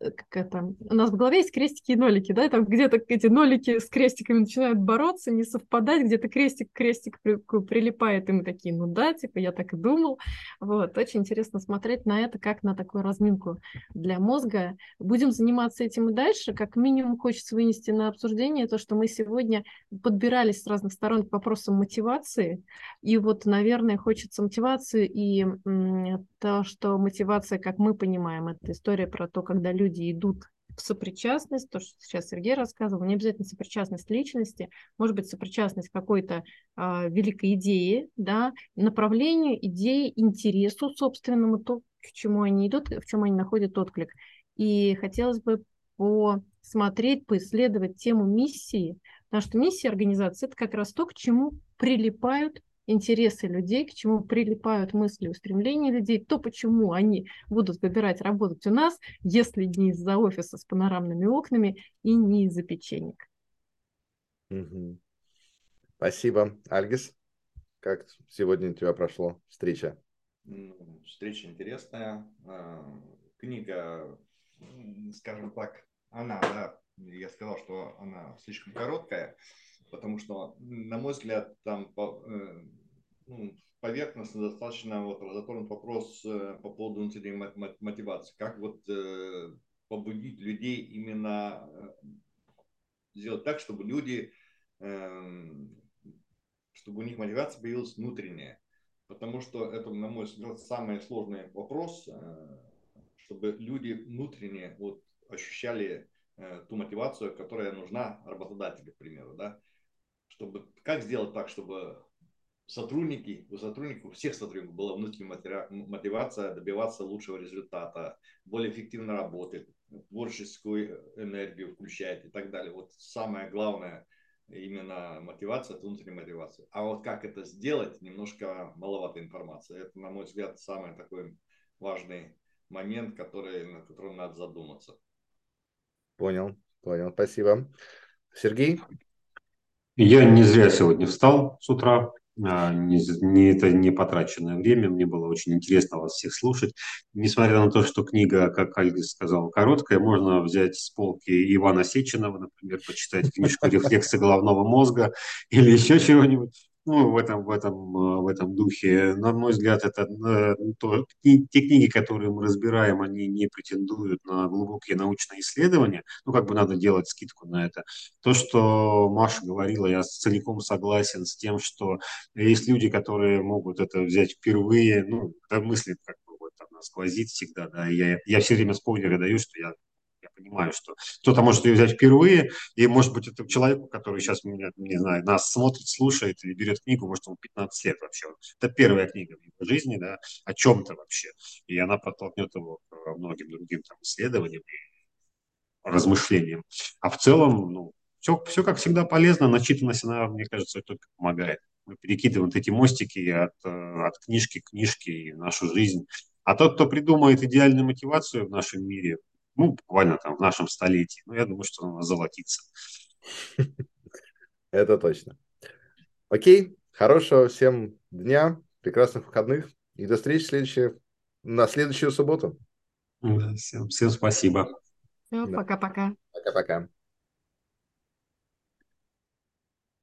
Speaker 2: как это, у нас в голове есть крестики и нолики, да, и там где-то эти нолики с крестиками начинают бороться, не совпадать, где-то крестик к крестику прилипает, и мы такие, ну да, типа я так и думал. Вот, очень интересно смотреть на это, как на такую разминку для мозга. Будем заниматься этим и дальше. Как минимум хочется вынести на обсуждение то, что мы сегодня подбирались с разных сторон к вопросам мотивации, и вот, наверное, хочется мотивации и то, что мотивация, как мы понимаем, понимаем. Это история про то, когда люди идут в сопричастность, то, что сейчас Сергей рассказывал, не обязательно сопричастность личности, может быть, сопричастность какой-то э, великой идеи, да, направлению, идеи, интересу собственному, то, к чему они идут, в чем они находят отклик. И хотелось бы посмотреть, поисследовать тему миссии, потому что миссия организации – это как раз то, к чему прилипают интересы людей, к чему прилипают мысли, устремления людей, то почему они будут выбирать работать у нас, если не из-за офиса с панорамными окнами и не из-за печенек.
Speaker 1: Угу. Спасибо. Альгис, как сегодня у тебя прошла встреча?
Speaker 4: Встреча интересная. А, книга, скажем так, она, да, я сказал, что она слишком короткая, потому что, на мой взгляд, там э, ну, поверхностно достаточно вот затронут вопрос э, по поводу внутренней мотивации. Как вот э, побудить людей именно сделать так, чтобы люди, эм, чтобы у них мотивация появилась внутренняя. потому что это, на мой взгляд, самый сложный вопрос, чтобы люди внутренне вот ощущали ту мотивацию, которая нужна работодателю, к примеру, да, чтобы как сделать так, чтобы сотрудники, у сотрудников, у всех сотрудников была внутренняя мотивация добиваться лучшего результата, более эффективно работать, творческую энергию включать и так далее. Вот самое главное именно мотивация, это внутренняя мотивация. А вот как это сделать, немножко маловато информации. Это, на мой взгляд, самый такой важный момент, который, на котором надо задуматься.
Speaker 1: Понял, понял, спасибо. Сергей?
Speaker 3: Я не зря сегодня встал с утра, а, не, не, это не потраченное время, мне было очень интересно вас всех слушать. Несмотря на то, что книга, как Альгис сказал, короткая, можно взять с полки Ивана Сеченова, например, почитать книжку «Рефлексы головного мозга» [LAUGHS] или еще чего-нибудь ну, в этом, в этом, э, в этом духе. На мой взгляд, это э, то, те книги, которые мы разбираем, они не претендуют на глубокие научные исследования. Ну, как бы надо делать скидку на это. То, что Маша говорила, я целиком согласен с тем, что есть люди, которые могут это взять впервые, ну, мысли как бы вот она сквозит всегда, да, я, я все время спойлеры даю, что я понимаю, что кто-то может ее взять впервые, и, может быть, это человеку, который сейчас, меня, не знаю, нас смотрит, слушает или берет книгу, может, ему 15 лет вообще. Это первая книга в его жизни, да, о чем-то вообще. И она подтолкнет его к многим другим там, исследованиям и размышлениям. А в целом, ну, все, все как всегда полезно, начитанность, она, мне кажется, только помогает. Мы перекидываем вот эти мостики от, э, от книжки к книжке в нашу жизнь. А тот, кто придумает идеальную мотивацию в нашем мире, ну, буквально там в нашем столетии. Ну, я думаю, что она золотится. [LAUGHS]
Speaker 1: Это точно. Окей, хорошего всем дня, прекрасных выходных и до встречи следующей, на следующую субботу.
Speaker 3: всем, всем спасибо.
Speaker 2: Пока-пока.
Speaker 1: Пока-пока.